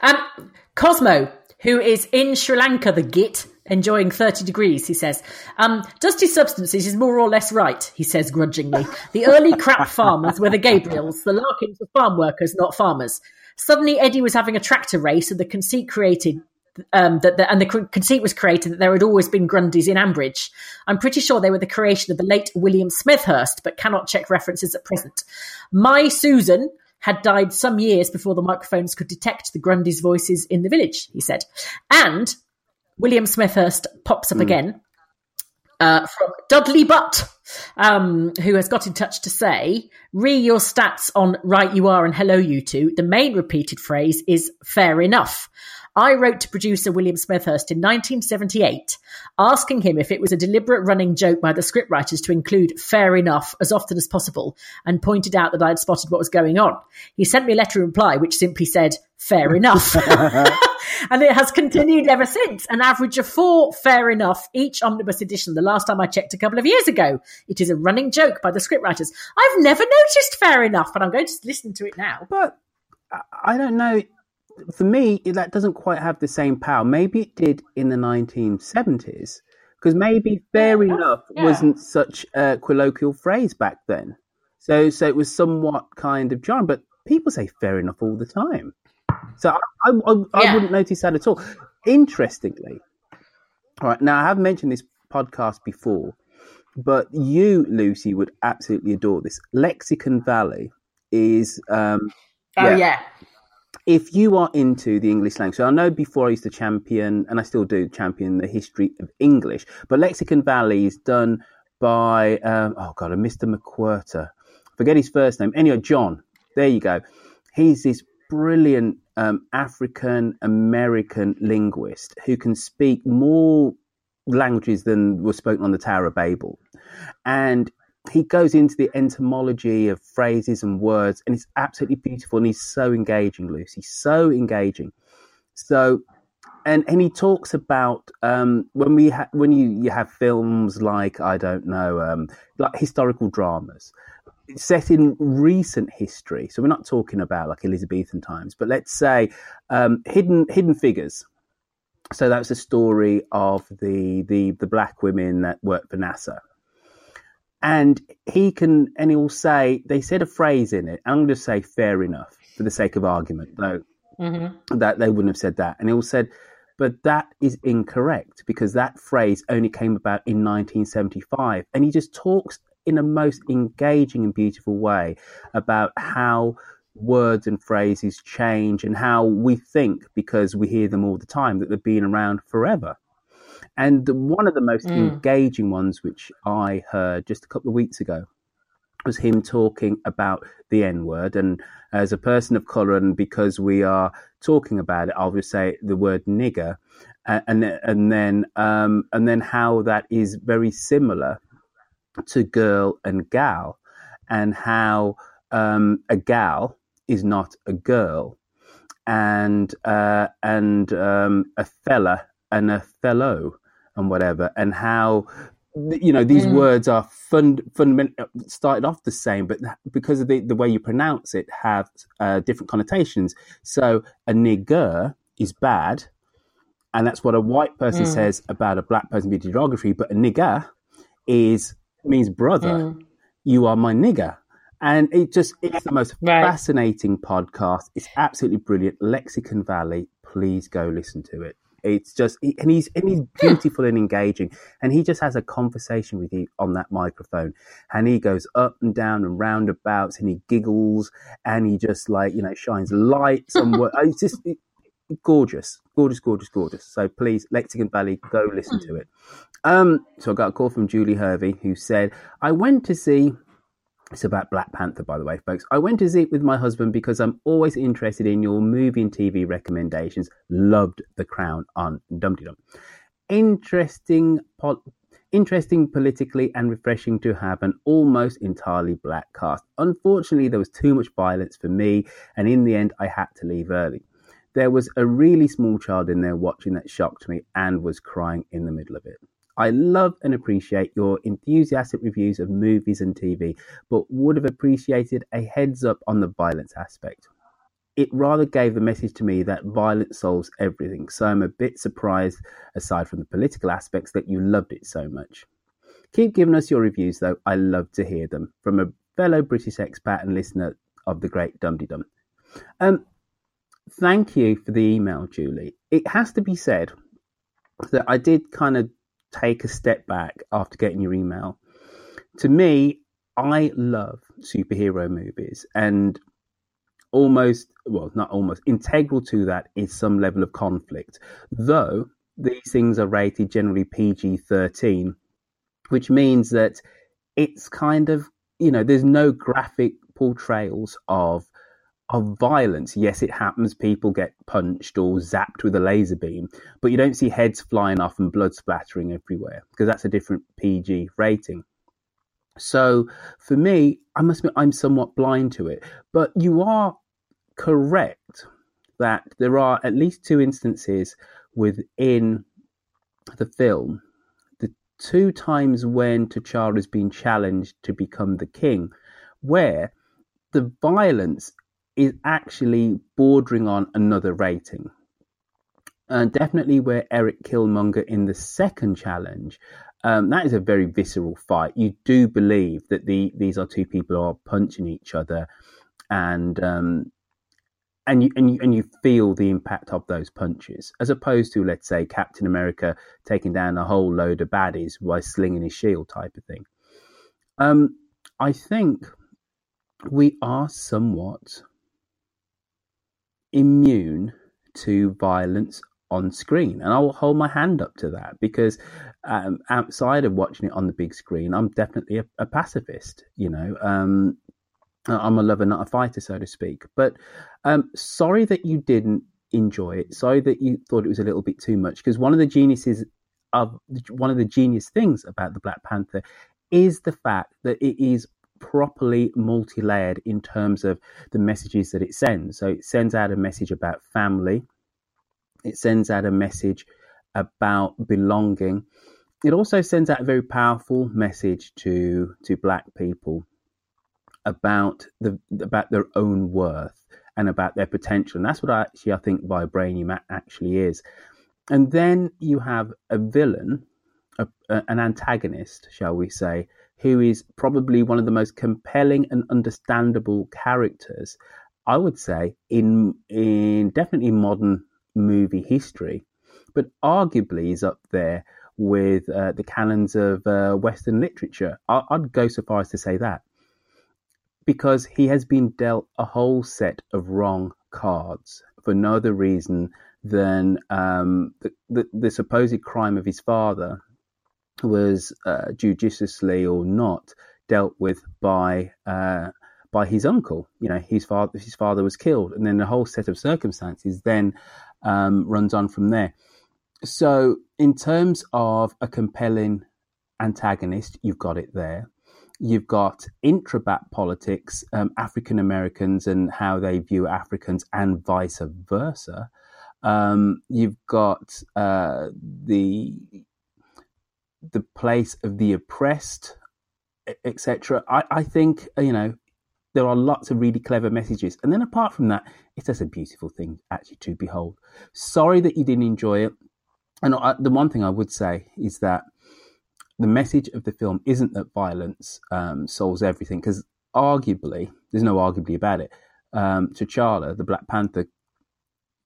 Um, Cosmo, who is in Sri Lanka, the git, enjoying 30 degrees, he says. Um, Dusty Substances is more or less right, he says grudgingly. The early crap (laughs) farmers were the Gabriels, the Larkins were farm workers, not farmers. Suddenly, Eddie was having a tractor race, and the conceit created. Um, that the, and the conceit was created that there had always been Grundys in Ambridge. I'm pretty sure they were the creation of the late William Smethurst, but cannot check references at present. My Susan had died some years before the microphones could detect the Grundy's voices in the village, he said. And William Smethurst pops up again uh, from Dudley Butt, um, who has got in touch to say, re your stats on right you are and hello you two. The main repeated phrase is fair enough. I wrote to producer William Smethurst in 1978, asking him if it was a deliberate running joke by the scriptwriters to include fair enough as often as possible, and pointed out that I had spotted what was going on. He sent me a letter in reply which simply said, fair enough. (laughs) and it has continued ever since. An average of four, fair enough, each omnibus edition. The last time I checked a couple of years ago, it is a running joke by the scriptwriters. I've never noticed fair enough, but I'm going to listen to it now. But I- I don't know. For me, that doesn't quite have the same power. Maybe it did in the 1970s, because maybe fair enough yeah. wasn't such a colloquial phrase back then. So, so it was somewhat kind of jarring. But people say fair enough all the time. So I, I, I, I wouldn't notice that at all. Interestingly, all right. Now I have mentioned this podcast before, but you, Lucy, would absolutely adore this. Lexicon Valley is um, Oh, yeah. If you are into the English language, so I know before I used to champion, and I still do champion the history of English, but Lexicon Valley is done by, um, oh God, a Mr. McWhorter. Forget his first name. Anyway, John. There you go. He's this brilliant um, African American linguist who can speak more languages than were spoken on the Tower of Babel. And he goes into the etymology of phrases and words, and it's absolutely beautiful. And he's so engaging, Lucy, so engaging. So, and and he talks about um, when we ha- when you you have films like I don't know, um, like historical dramas set in recent history. So we're not talking about like Elizabethan times, but let's say um, hidden hidden figures. So that's the story of the the the black women that worked for NASA and he can and he will say they said a phrase in it. I'm going to say fair enough for the sake of argument though mm-hmm. that they wouldn't have said that. And he will said but that is incorrect because that phrase only came about in 1975 and he just talks in a most engaging and beautiful way about how words and phrases change and how we think because we hear them all the time that they've been around forever and the- one of the most Mm. engaging ones, which I heard just a couple of weeks ago, was him talking about the N word. And as a person of color, and because we are talking about it, I'll just say the word nigger, a- and and then um, and then how that is very similar to girl and gal, and how um, a gal is not a girl, and uh, and um, a fella and a fellow and whatever, and how you know these Mm. words are fund, fundamental started off the same, but because of the, the way you pronounce it, have uh, different connotations. So a nigger is bad, and that's what a white person Mm. says about a black person being derogatory. But a nigger is means brother. Mm. You are my nigger. And it just it's the most Right. fascinating podcast. It's absolutely brilliant. Lexicon Valley, please go listen to it. It's just, and he's and he's beautiful and engaging, and he just has a conversation with you on that microphone, and he goes up and down and roundabouts, and he giggles, and he just like you know shines lights on what. (laughs) It's just gorgeous, gorgeous, gorgeous, gorgeous. So please, Lexicon Valley, go listen to it. Um, so I got a call from Julie Hervey who said, I went to see it's about Black Panther, by the way, folks. I went to see it with my husband because I'm always interested in your movie and TV recommendations. Loved The Crown on Dum Dum. Interesting, pol- interesting politically and refreshing to have an almost entirely black cast. Unfortunately, there was too much violence for me, and in the end, I had to leave early. There was a really small child in there watching that shocked me and was crying in the middle of it. I love and appreciate your enthusiastic reviews of movies and TV, but would have appreciated a heads up on the violence aspect. It rather gave the message to me that violence solves everything, so I'm a bit surprised, aside from the political aspects, that you loved it so much. Keep giving us your reviews, though. I love to hear them from a fellow British expat and listener of the great Dum Dum. Um, thank you for the email, Julie. It has to be said that I did kind of take a step back after getting your email. To me, I love superhero movies and almost, well, not almost, integral to that is some level of conflict. Though these things are rated generally PG 13, which means that it's kind of, you know, there's no graphic portrayals of of violence. Yes, it happens. People get punched or zapped with a laser beam, but you don't see heads flying off and blood splattering everywhere because that's a different PG rating. So for me, I must admit I'm somewhat blind to it. But you are correct that there are at least two instances within the film. The two times when T'Challa has been challenged to become the king, where the violence is actually bordering on another rating. And definitely where Eric Killmonger in the second challenge, um, that is a very visceral fight. You do believe that the these are two people who are punching each other, and um, and you, and you and you feel the impact of those punches, as opposed to let's say Captain America taking down a whole load of baddies by slinging his shield type of thing. Um, I think we are somewhat immune to violence on screen. And I will hold my hand up to that because um, outside of watching it on the big screen, I'm definitely a, a pacifist. You know, um, I'm a lover, not a fighter, so to speak. But um, sorry that you didn't enjoy it. Sorry that you thought it was a little bit too much because one of the geniuses of one of the genius things about the Black Panther is the fact that it is properly multi layered in terms of the messages that it sends. So it sends out a message about family, it sends out a message about belonging. It also sends out a very powerful message to to black people about the about their own worth and about their potential. And that's what I actually I think vibranium actually is. And then you have a villain, a, a, an antagonist, shall we say, who is probably one of the most compelling and understandable characters, I would say, in in definitely modern movie history, but arguably is up there with uh, the canons of uh, Western literature. I- I'd go so far as to say that because he has been dealt a whole set of wrong cards for no other reason than um, the, the, the supposed crime of his father was uh, judiciously or not dealt with by uh, by his uncle. You know, his father his father was killed, and then the whole set of circumstances then um, runs on from there. So, in terms of a compelling antagonist, you've got it there. You've got intrabat politics, um, African Americans and how they view Africans, and vice versa. Um, you've got uh, the the place of the oppressed, etc. I, I think you know there are lots of really clever messages, and then apart from that, it's just a beautiful thing actually to behold. Sorry that you didn't enjoy it, and I, the one thing I would say is that the message of the film isn't that violence um, solves everything, because arguably, there's no arguably about it. Um, T'Challa, the Black Panther,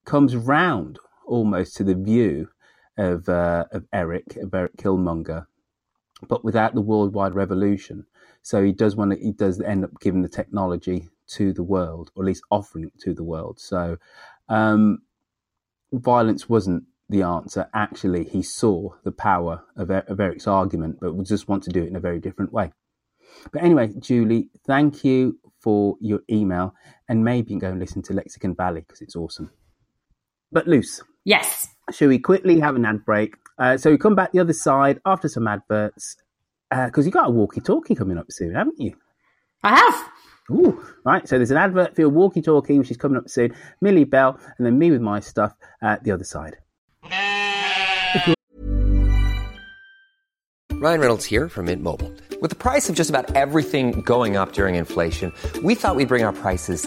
comes round almost to the view of uh, of Eric of Eric Killmonger, but without the worldwide revolution. So he does want to, he does end up giving the technology to the world, or at least offering it to the world. So um, violence wasn't the answer. Actually, he saw the power of, of Eric's argument, but would just want to do it in a very different way. But anyway, Julie, thank you for your email, and maybe you can go and listen to Lexicon Valley because it's awesome. But Luce, Yes. Shall we quickly have an ad break? Uh, so we come back the other side after some adverts because you got a walkie-talkie coming up soon, haven't you? I have. Ooh, right. So there's an advert for your walkie-talkie, which is coming up soon. Millie Bell, and then me with my stuff at the other side. Ryan Reynolds here from Mint Mobile. With the price of just about everything going up during inflation, we thought we'd bring our prices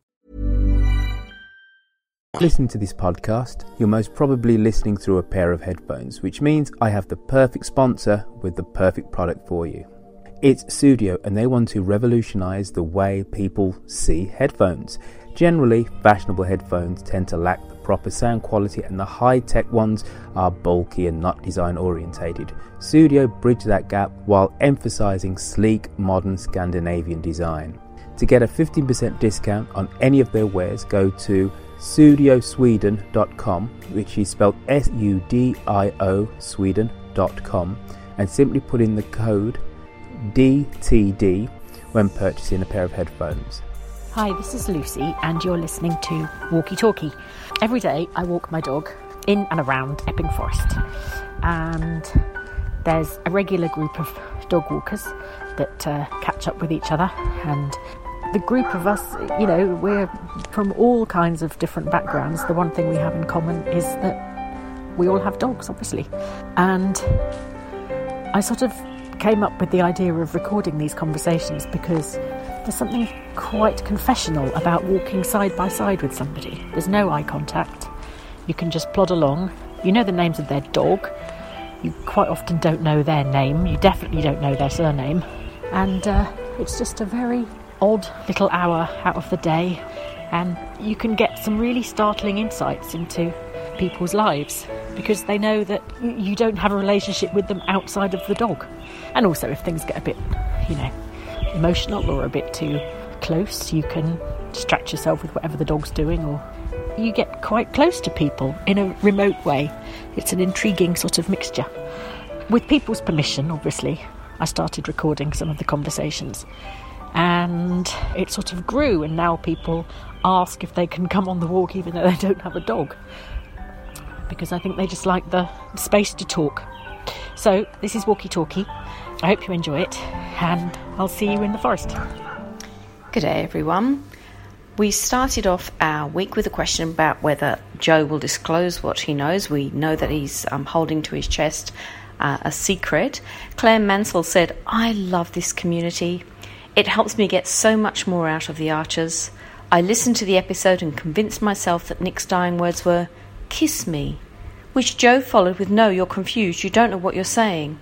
Listen to this podcast, you're most probably listening through a pair of headphones, which means I have the perfect sponsor with the perfect product for you. It's Sudio, and they want to revolutionize the way people see headphones. Generally, fashionable headphones tend to lack the proper sound quality, and the high tech ones are bulky and not design orientated. Sudio bridge that gap while emphasizing sleek, modern Scandinavian design. To get a 15% discount on any of their wares, go to sudiosweden.com, which is spelled S U D I O Sweden.com, and simply put in the code DTD when purchasing a pair of headphones. Hi, this is Lucy, and you're listening to Walkie Talkie. Every day I walk my dog in and around Epping Forest, and there's a regular group of dog walkers that uh, catch up with each other. And the group of us, you know, we're from all kinds of different backgrounds. The one thing we have in common is that we all have dogs, obviously. And I sort of came up with the idea of recording these conversations because there's something quite confessional about walking side by side with somebody. There's no eye contact. You can just plod along. You know the names of their dog. You quite often don't know their name. You definitely don't know their surname. And uh, it's just a very odd little hour out of the day. And you can get some really startling insights into people's lives because they know that you don't have a relationship with them outside of the dog. And also, if things get a bit, you know, emotional or a bit too close, you can distract yourself with whatever the dog's doing, or you get quite close to people in a remote way. It's an intriguing sort of mixture. With people's permission, obviously, I started recording some of the conversations. And it sort of grew, and now people ask if they can come on the walk even though they don't have a dog. Because I think they just like the space to talk. So, this is Walkie Talkie. I hope you enjoy it, and I'll see you in the forest. Good day, everyone. We started off our week with a question about whether Joe will disclose what he knows. We know that he's um, holding to his chest uh, a secret. Claire Mansell said, I love this community. It helps me get so much more out of the archers. I listened to the episode and convinced myself that Nic's dying words were, Kiss me, which Joe followed with, No, you're confused, you don't know what you're saying.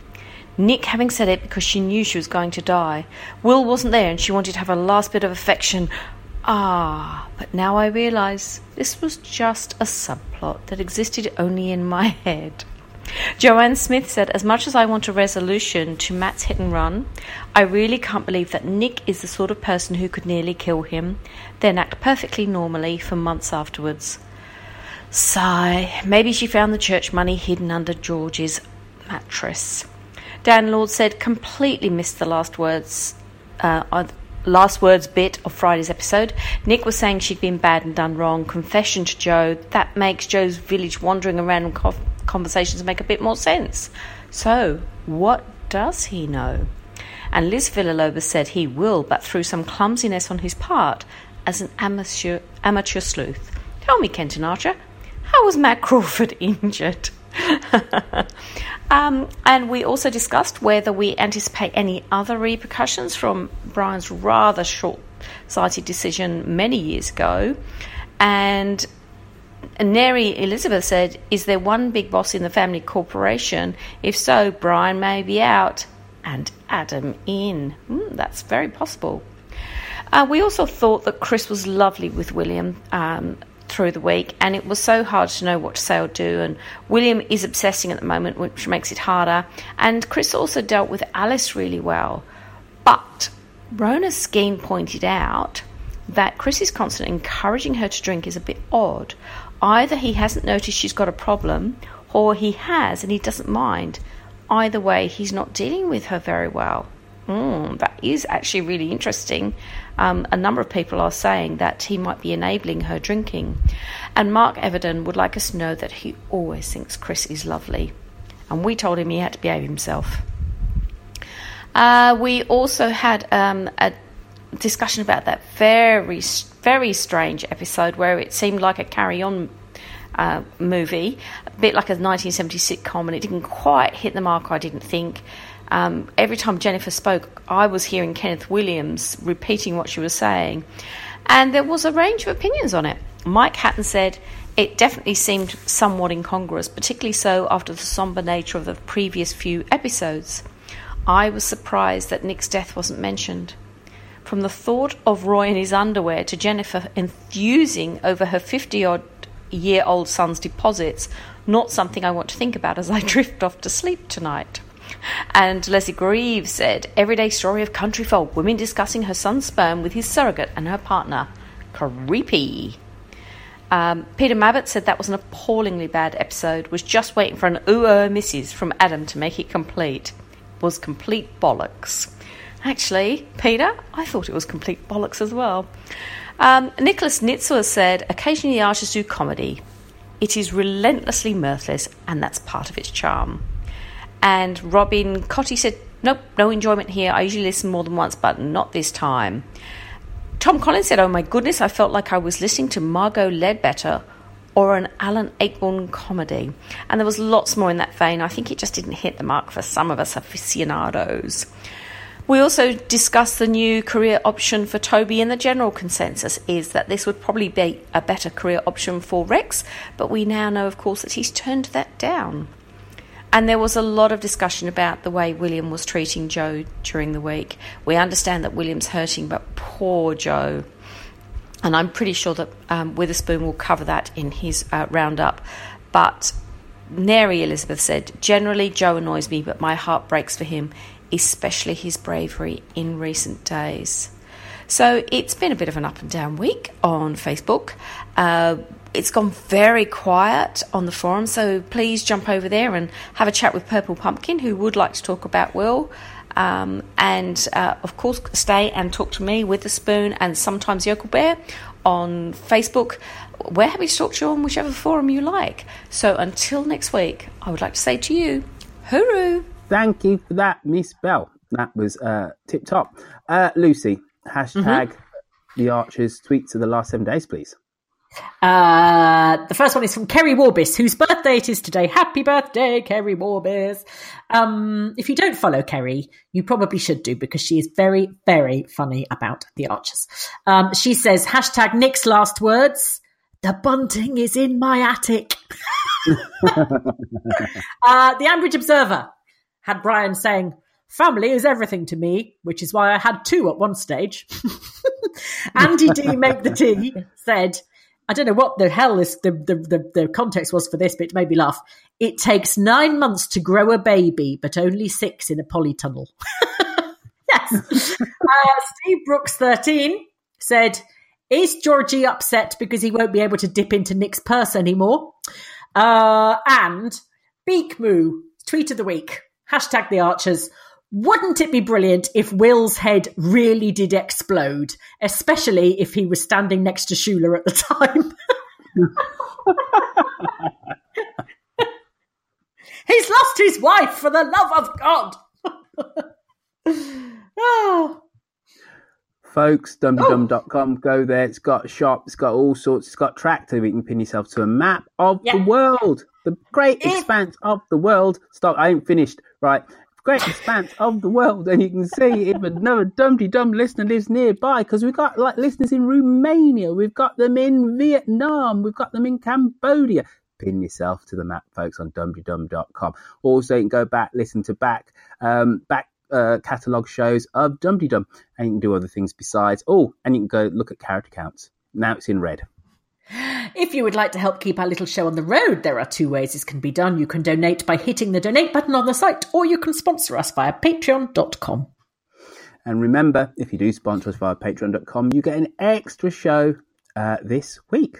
Nic having said it because she knew she was going to die. Will wasn't there and she wanted to have a last bit of affection. Ah, but now I realise this was just a subplot that existed only in my (laughs) head. Joanne Smith said, As much as I want a resolution to Matt's hit and run, I really can't believe that Nic is the sort of person who could nearly kill him, then act perfectly normally for months afterwards. Sigh. Maybe she found the church money hidden under George's mattress. Dan Lord said, completely missed the last words. Uh, last words bit of Friday's episode. Nic was saying she'd been bad and done wrong. Confession to Joe. That makes Joe's village wandering around conversations make a bit more sense. So, what does he know? And Liz Villalobos said he will, but through some clumsiness on his part, as an amateur, amateur sleuth. Tell me, Kenton Archer, how was Matt Crawford (laughs) injured? (laughs) um, and we also discussed whether we anticipate any other repercussions from Brian's rather short sighted decision many years ago. And Neri Elizabeth said, Is there one big boss in the family corporation? If so, Brian may be out and Adam in. Mm, that's very possible. Uh, we also thought that Chris was lovely with William um, through the week, and it was so hard to know what to say or do. And William is obsessing at the moment, which makes it harder. And Chris also dealt with Alice really well. But Rona Skeen pointed out that Chris's constant encouraging her to drink is a bit odd. Either he hasn't noticed she's got a problem, or he has and he doesn't mind. Either way, he's not dealing with her very well. Mm, that is actually really interesting. Um, a number of people are saying that he might be enabling her drinking. And Mark Everton would like us to know that he always thinks Chris is lovely. And we told him he had to behave himself. Uh, we also had um, a discussion about that very very strange episode where it seemed like a carry on uh, movie, a bit like a 1970 sitcom, and it didn't quite hit the mark, I didn't think. Um, every time Jennifer spoke, I was hearing Kenneth Williams repeating what she was saying, and there was a range of opinions on it. Mike Hatton said it definitely seemed somewhat incongruous, particularly so after the somber nature of the previous few episodes. I was surprised that Nic's death wasn't mentioned. From the thought of Roy in his underwear to Jennifer enthusing over her 50 odd year old son's deposits, not something I want to think about as I (laughs) drift off to sleep tonight. And Leslie Greaves said, Everyday story of country folk, women discussing her son's sperm with his surrogate and her partner. Creepy. Um, Peter Mabbott said that was an appallingly bad episode, was just waiting for an ooh oh misses from Adam to make it complete. Was complete bollocks. Actually, Peter, I thought it was complete bollocks as well. Um, Nicholas Nitzler said, occasionally artists do comedy. It is relentlessly mirthless, and that's part of its charm. And Robin Cotty said, nope, no enjoyment here. I usually listen more than once, but not this time. Tom Collins said, oh my goodness, I felt like I was listening to Margo Leadbetter or an Alan Ayckbourn comedy. And there was lots more in that vein. I think it just didn't hit the mark for some of us aficionados. We also discussed the new career option for Toby, and the general consensus is that this would probably be a better career option for Rex, but we now know, of course, that he's turned that down. And there was a lot of discussion about the way William was treating Joe during the week. We understand that William's hurting, but poor Joe. And I'm pretty sure that um, Witherspoon will cover that in his uh, roundup. But Neri Elizabeth said, Generally, Joe annoys me, but my heart breaks for him especially his bravery in recent days. So it's been a bit of an up and down week on Facebook. Uh, it's gone very quiet on the forum, so please jump over there and have a chat with Purple Pumpkin, who would like to talk about Will. Um, and uh, of course, stay and talk to me Witherspoon and sometimes Yokel Bear on Facebook. We're happy to talk to you on whichever forum you like. So until next week, I would like to say to you, hooroo! Thank you for that, Miss Bell. That was uh, tip top. Uh, Lucy, hashtag mm-hmm. the Archers tweets of the last seven days, please. Uh, the first one is from Kerry Warbis, whose birthday it is today. Happy birthday, Kerry Warbis. Um, if you don't follow Kerry, you probably should do because she is very, very funny about the archers. Um, she says, hashtag Nic's last words. The bunting is in my attic. (laughs) uh, the Ambridge Observer had Brian saying, Family is everything to me, which is why I had two at one stage. (laughs) Andy D. Make the Tea said, I don't know what the hell the, the, the, the, context was for this, but it made me laugh. It takes nine months to grow a baby, but only six in a polytunnel. (laughs) yes. Uh, Steve Brooks, 13, said, Is Georgie upset because he won't be able to dip into Nic's purse anymore? Uh, and Beak Moo, tweet of the week, hashtag the archers. Wouldn't it be brilliant if Will's head really did explode, especially if he was standing next to Shula at the time? (laughs) He's lost his wife for the love of God. oh. (laughs) Folks, dumptydum.com, go there. It's got shops, it's got all sorts, it's got tractor. You can pin yourself to a map of yeah. the world, the great expanse of the world. Stop, I ain't finished. Right, great expanse of the world, and you can see if another Dumpty Dum listener lives nearby, because we've got like listeners in Romania, we've got them in Vietnam, we've got them in Cambodia. Pin yourself to the map, folks, on dumptydum.com. Also, you can go back, listen to back, um, back uh, catalogue shows of Dumpty Dum, and you can do other things besides. Oh, and you can go look at character counts. Now it's in red. If you would like to help keep our little show on the road, there are two ways this can be done. You can donate by hitting the donate button on the site, or you can sponsor us via patreon.com. And remember, if you do sponsor us via patreon.com, you get an extra show uh, this week.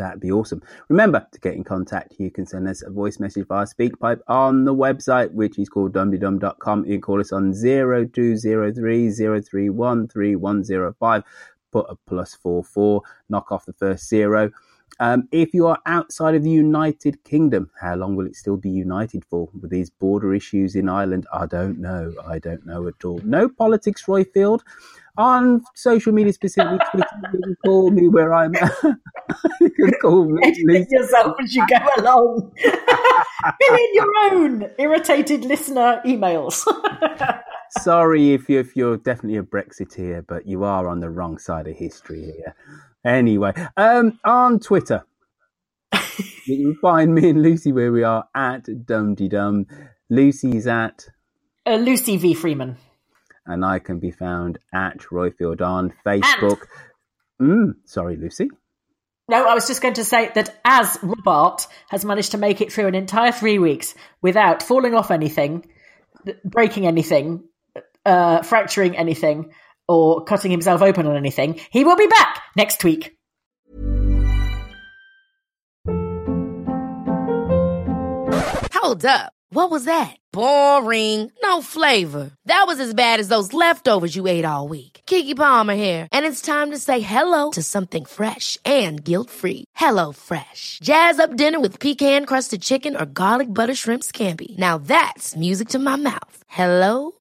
That'd be awesome. Remember to get in contact, you can send us a voice message via SpeakPipe on the website, which is called dumptydum.com. You can call us on 0203 031 3105 put a plus four four, knock off the first zero. Um, if you are outside of the United Kingdom, how long will it still be united for with these border issues in Ireland? I don't know. I don't know at all. No politics, Roifield. On social media, specifically Twitter, (laughs) you can call me where I'm at. (laughs) you can call me. Edit yourself as you go along. (laughs) Fill in your own irritated listener emails. Sorry if, you, if you're definitely a Brexiteer, but you are on the wrong side of history here. Anyway, um, on Twitter, (laughs) you can find me and Lucy where we are at Dumpty Dum. Lucy's at uh, Lucy V Freeman, and I can be found at Roifield on Facebook. Mm, sorry, Lucy. No, I was just going to say that as Robert has managed to make it through an entire three weeks without falling off anything, breaking anything, uh, fracturing anything or cutting himself open on anything, he will be back next week. Hold up. What was that? Boring. No flavor. That was as bad as those leftovers you ate all week. Keke Palmer here, and it's time to say hello to something fresh and guilt-free. Hello Fresh. Jazz up dinner with pecan-crusted chicken or garlic butter shrimp scampi. Now that's music to my mouth. Hello